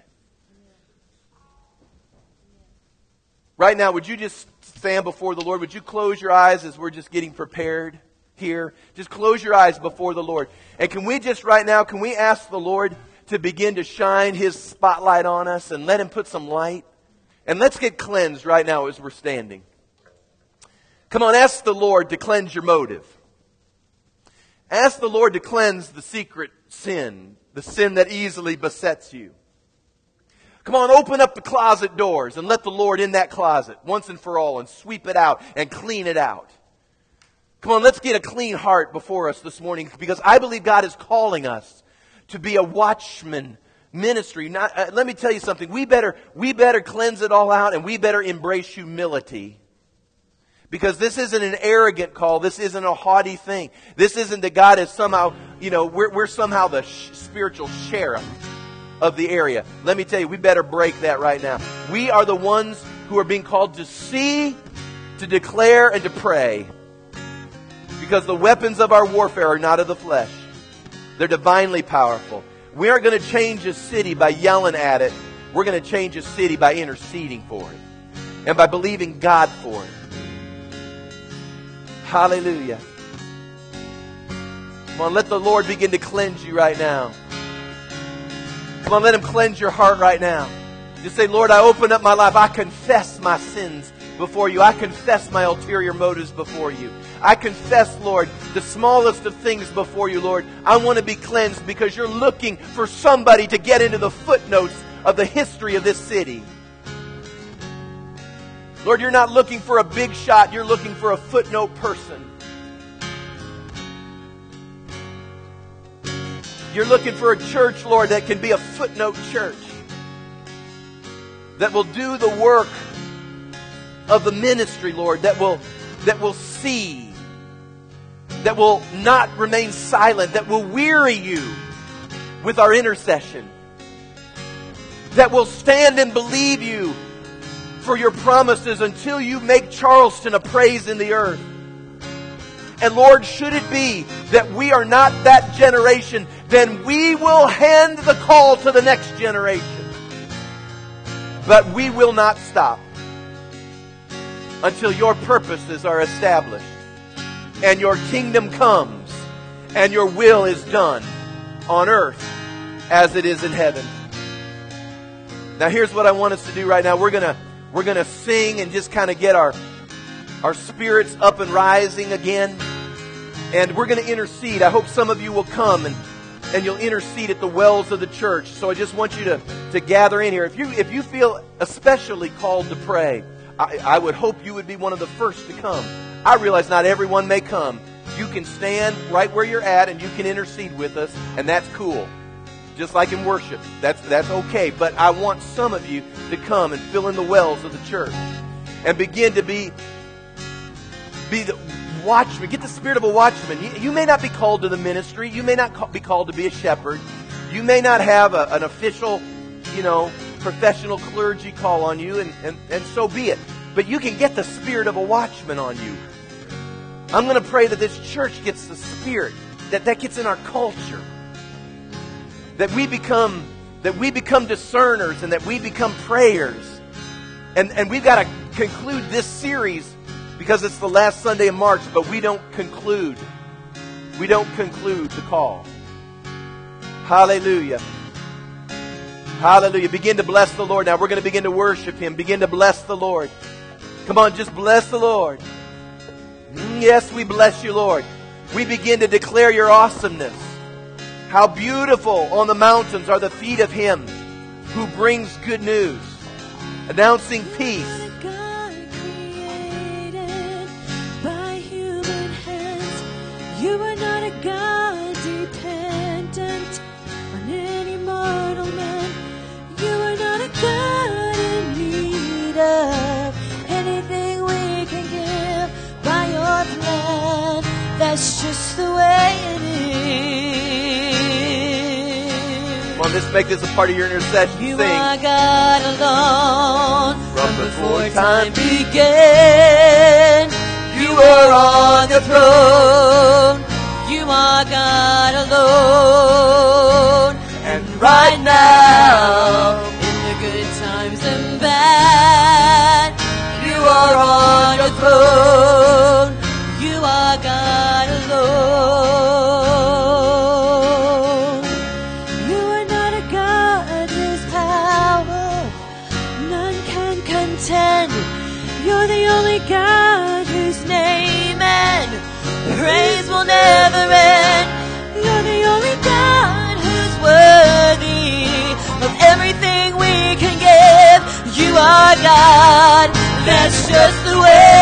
Right now, would you just stand before the Lord? Would you close your eyes as we're just getting prepared here? Just close your eyes before the Lord. And can we just right now, can we ask the Lord to begin to shine His spotlight on us and let Him put some light? And let's get cleansed right now as we're standing. Come on, ask the Lord to cleanse your motive. Ask the Lord to cleanse the secret sin, the sin that easily besets you. Come on, open up the closet doors and let the Lord in that closet once and for all and sweep it out and clean it out. Come on, let's get a clean heart before us this morning because I believe God is calling us to be a watchman ministry. Not, uh, let me tell you something. We better, we better cleanse it all out and we better embrace humility because this isn't an arrogant call. This isn't a haughty thing. This isn't that God is somehow, you know, we're, we're somehow the sh- spiritual sheriff of the area. Let me tell you, we better break that right now. We are the ones who are being called to see, to declare, and to pray. Because the weapons of our warfare are not of the flesh. They're divinely powerful. We aren't going to change a city by yelling at it. We're going to change a city by interceding for it and by believing God for it. Hallelujah. Come on, let the Lord begin to cleanse you right now. Come on, let Him cleanse your heart right now. Just say, Lord, I open up my life. I confess my sins before you. I confess my ulterior motives before you. I confess, Lord, the smallest of things before you, Lord. I want to be cleansed because you're looking for somebody to get into the footnotes of the history of this city. Lord, you're not looking for a big shot, you're looking for a footnote person. You're looking for a church, Lord, that can be a footnote church. That will do the work of the ministry, Lord, that will, that will see, that will not remain silent, that will weary you with our intercession, that will stand and believe you for your promises until you make Charleston a praise in the earth. And Lord, should it be that we are not that generation, then we will hand the call to the next generation. But we will not stop until your purposes are established and your kingdom comes and your will is done on earth as it is in heaven. Now here's what I want us to do right now. We're to we're to sing and just kind of get our our spirits up and rising again. And we're to intercede. I hope some of you will come and and you'll intercede at the wells of the church. So I just want you to, to gather in here. If you, if you feel especially called to pray, I, I would hope you would be one of the first to come. I realize not everyone may come. You can stand right where you're at and you can intercede with us, and that's cool. Just like in worship. That's, that's okay. But I want some of you to come and fill in the wells of the church and begin to be, be the, watchman. Get the spirit of a watchman. You, you may not be called to the ministry. You may not be called to be a shepherd. You may not have a, an official, you know, professional clergy call on you, and, and, and so be it. But you can get the spirit of a watchman on you. I'm going to pray that this church gets the spirit, that that gets in our culture. That we become, that we become discerners and that we become prayers. And, and we've got to conclude this series because it's the last Sunday in March, but we don't conclude. We don't conclude the call. Hallelujah. Hallelujah. Begin to bless the Lord. Now we're going to begin to worship Him. Begin to bless the Lord. Come on, just bless the Lord. Yes, we bless you, Lord. We begin to declare your awesomeness. How beautiful on the mountains are the feet of Him who brings good news, announcing peace That's just the way it is. Come on, let's make this a part of your intercession. You Sing. are God alone From before time began. You are on the throne. You are God alone. And right now, God. That's just the way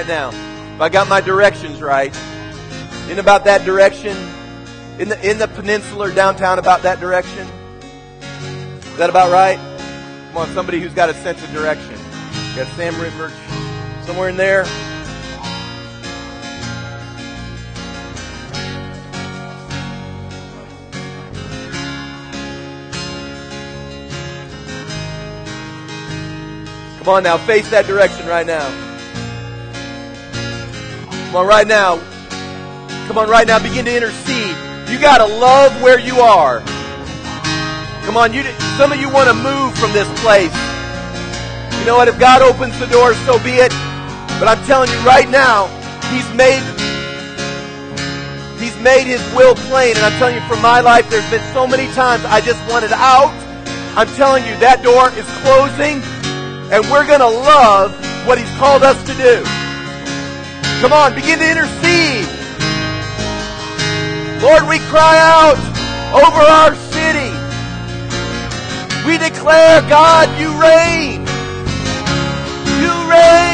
right now. If I got my directions right, in about that direction, in the in the peninsula downtown about that direction. Is that about right? Come on, somebody who's got a sense of direction. Got Sam River somewhere in there. Come on now, face that direction right now. Come on, right now. Come on, right now, begin to intercede. You gotta love where you are. Come on, you. Some of you want to move from this place. You know what? If God opens the door, so be it. But I'm telling you right now, He's made He's made His will plain, and I'm telling you, from my life, there's been so many times I just wanted out. I'm telling you, that door is closing and we're going to love what He's called us to do. Come on, begin to intercede. Lord, we cry out over our city. We declare, God, you reign. You reign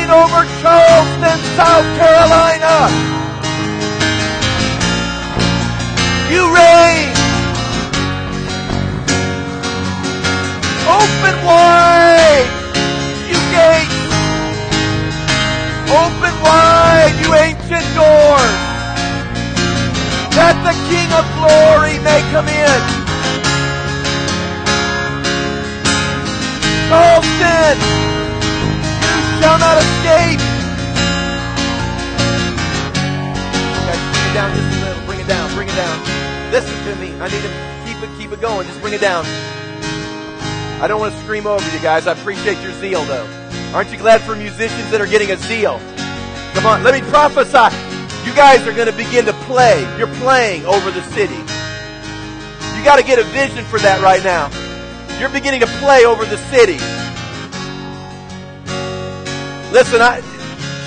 Over you guys. I appreciate your zeal, though. Aren't you glad for musicians that are getting a zeal? Come on, let me prophesy. You guys are going to begin to play. You're playing over the city. You got to get a vision for that right now. You're beginning to play over the city. Listen, I,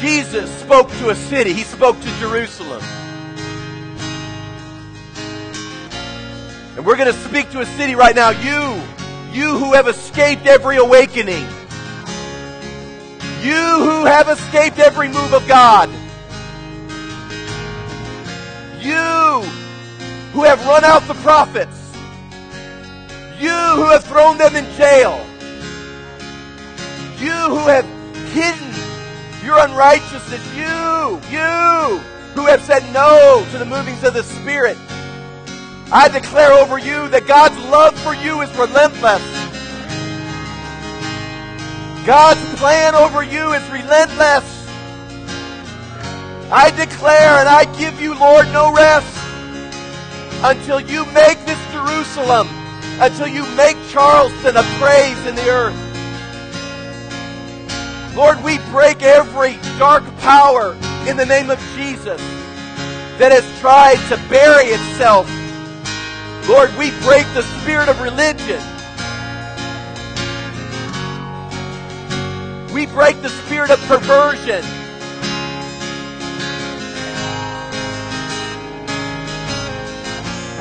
Jesus spoke to a city. He spoke to Jerusalem. And we're going to speak to a city right now. You, you who have escaped every awakening. You who have escaped every move of God. You who have run out the prophets. You who have thrown them in jail. You who have hidden your unrighteousness. You, you who have said no to the movings of the Spirit. I declare over you that God's love for you is relentless. God's plan over you is relentless. I declare and I give you, Lord, no rest until you make this Jerusalem, until you make Charleston a praise in the earth. Lord, we break every dark power in the name of Jesus that has tried to bury itself. Lord, we break the spirit of religion We break the spirit of perversion.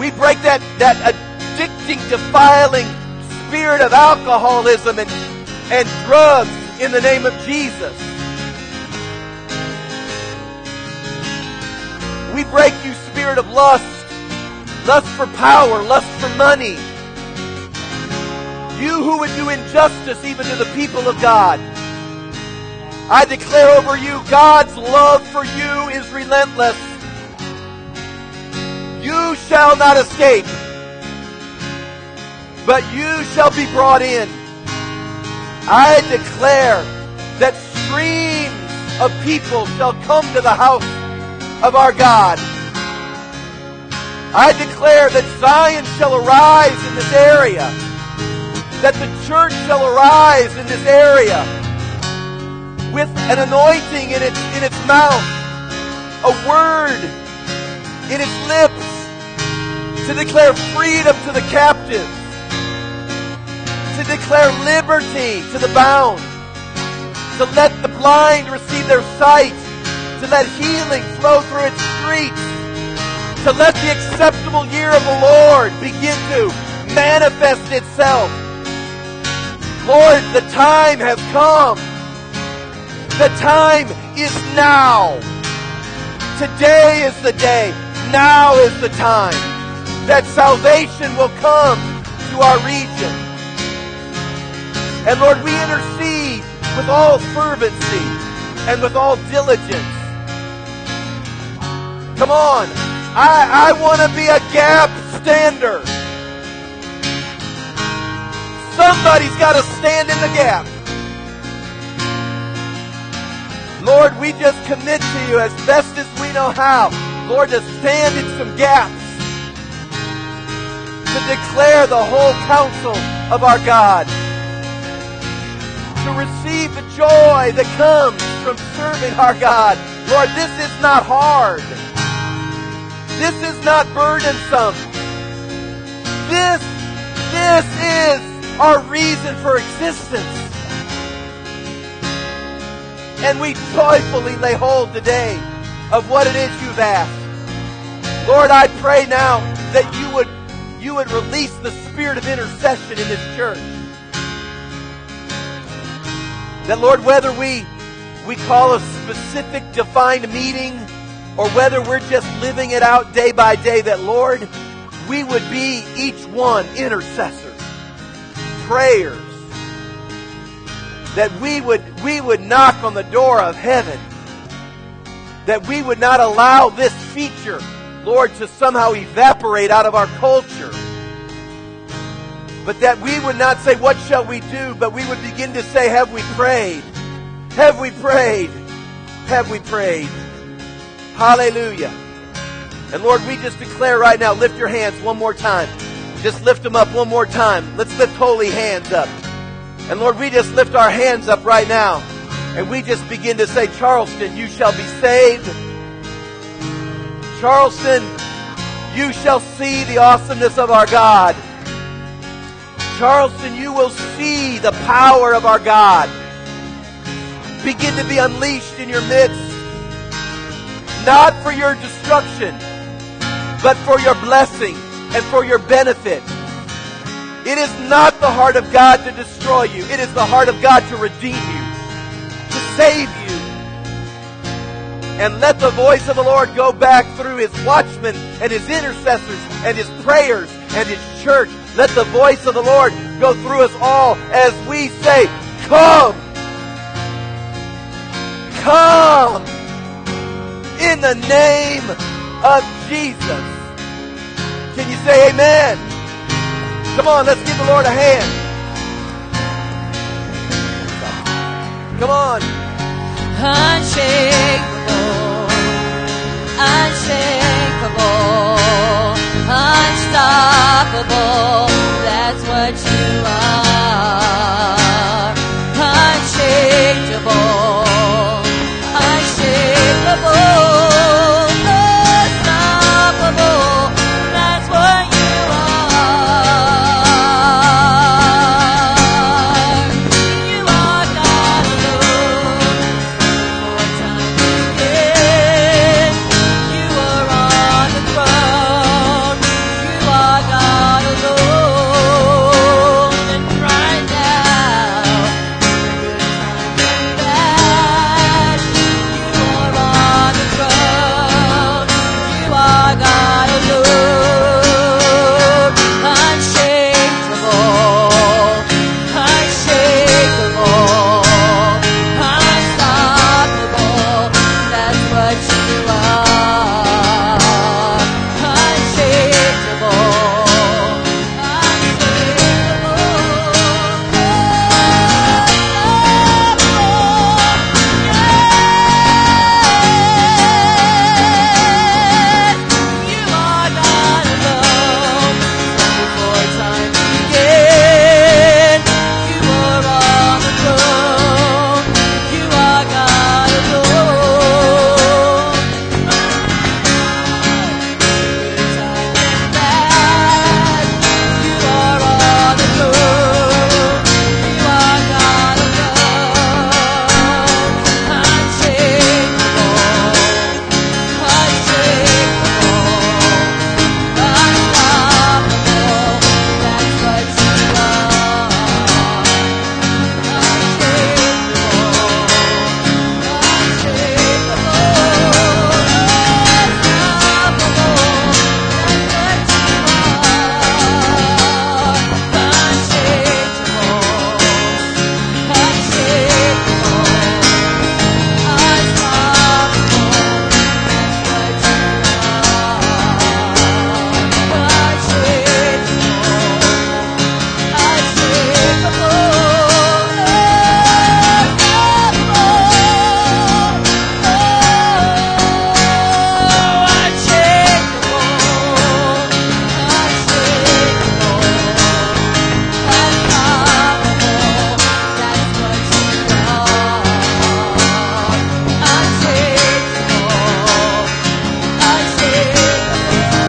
We break that, that addicting, defiling spirit of alcoholism and, and drugs in the name of Jesus. We break you, spirit of lust, lust for power, lust for money. You who would do injustice even to the people of God. I declare over you, God's love for you is relentless. You shall not escape, but you shall be brought in. I declare that streams of people shall come to the house of our God. I declare that Zion shall arise in this area, that the church shall arise in this area. With an anointing in its, in its mouth, a word in its lips. To declare freedom to the captives, to declare liberty to the bound, to let the blind receive their sight, to let healing flow through its streets, to let the acceptable year of the Lord begin to manifest itself. Lord, the time has come The time is now. Today is the day. Now is the time that salvation will come to our region. And Lord, we intercede with all fervency and with all diligence. Come on. I, I want to be a gap stander. Somebody's got to stand in the gap. Lord, we just commit to you as best as we know how. Lord, to stand in some gaps. To declare the whole counsel of our God. To receive the joy that comes from serving our God. Lord, this is not hard. This is not burdensome. This, this is our reason for existence. And we joyfully lay hold today of what it is you've asked. Lord, I pray now that you would, you would release the spirit of intercession in this church. That Lord, whether we, we call a specific defined meeting or whether we're just living it out day by day, that Lord, we would be each one intercessors, prayers, that we would, we would knock on the door of heaven, that we would not allow this feature, Lord, to somehow evaporate out of our culture. But that we would not say, What shall we do? But we would begin to say, Have we prayed? Have we prayed? Have we prayed? Hallelujah. And Lord, we just declare right now, lift your hands one more time. Just lift them up one more time. Let's lift holy hands up. And Lord, we just lift our hands up right now. And we just begin to say, Charleston, you shall be saved. Charleston, you shall see the awesomeness of our God. Charleston, you will see the power of our God begin to be unleashed in your midst. Not for your destruction, but for your blessing and for your benefit. It is not the heart of God to destroy you. It is the heart of God to redeem you, to save you. And let the voice of the Lord go back through his watchmen and his intercessors and his prayers and his church. Let the voice of the Lord go through us all as we say, Come! Come! in the name of Jesus. Can you say amen? Come on, let's give the Lord a hand. Come on. Unshakable, unshakable, unstoppable. That's what you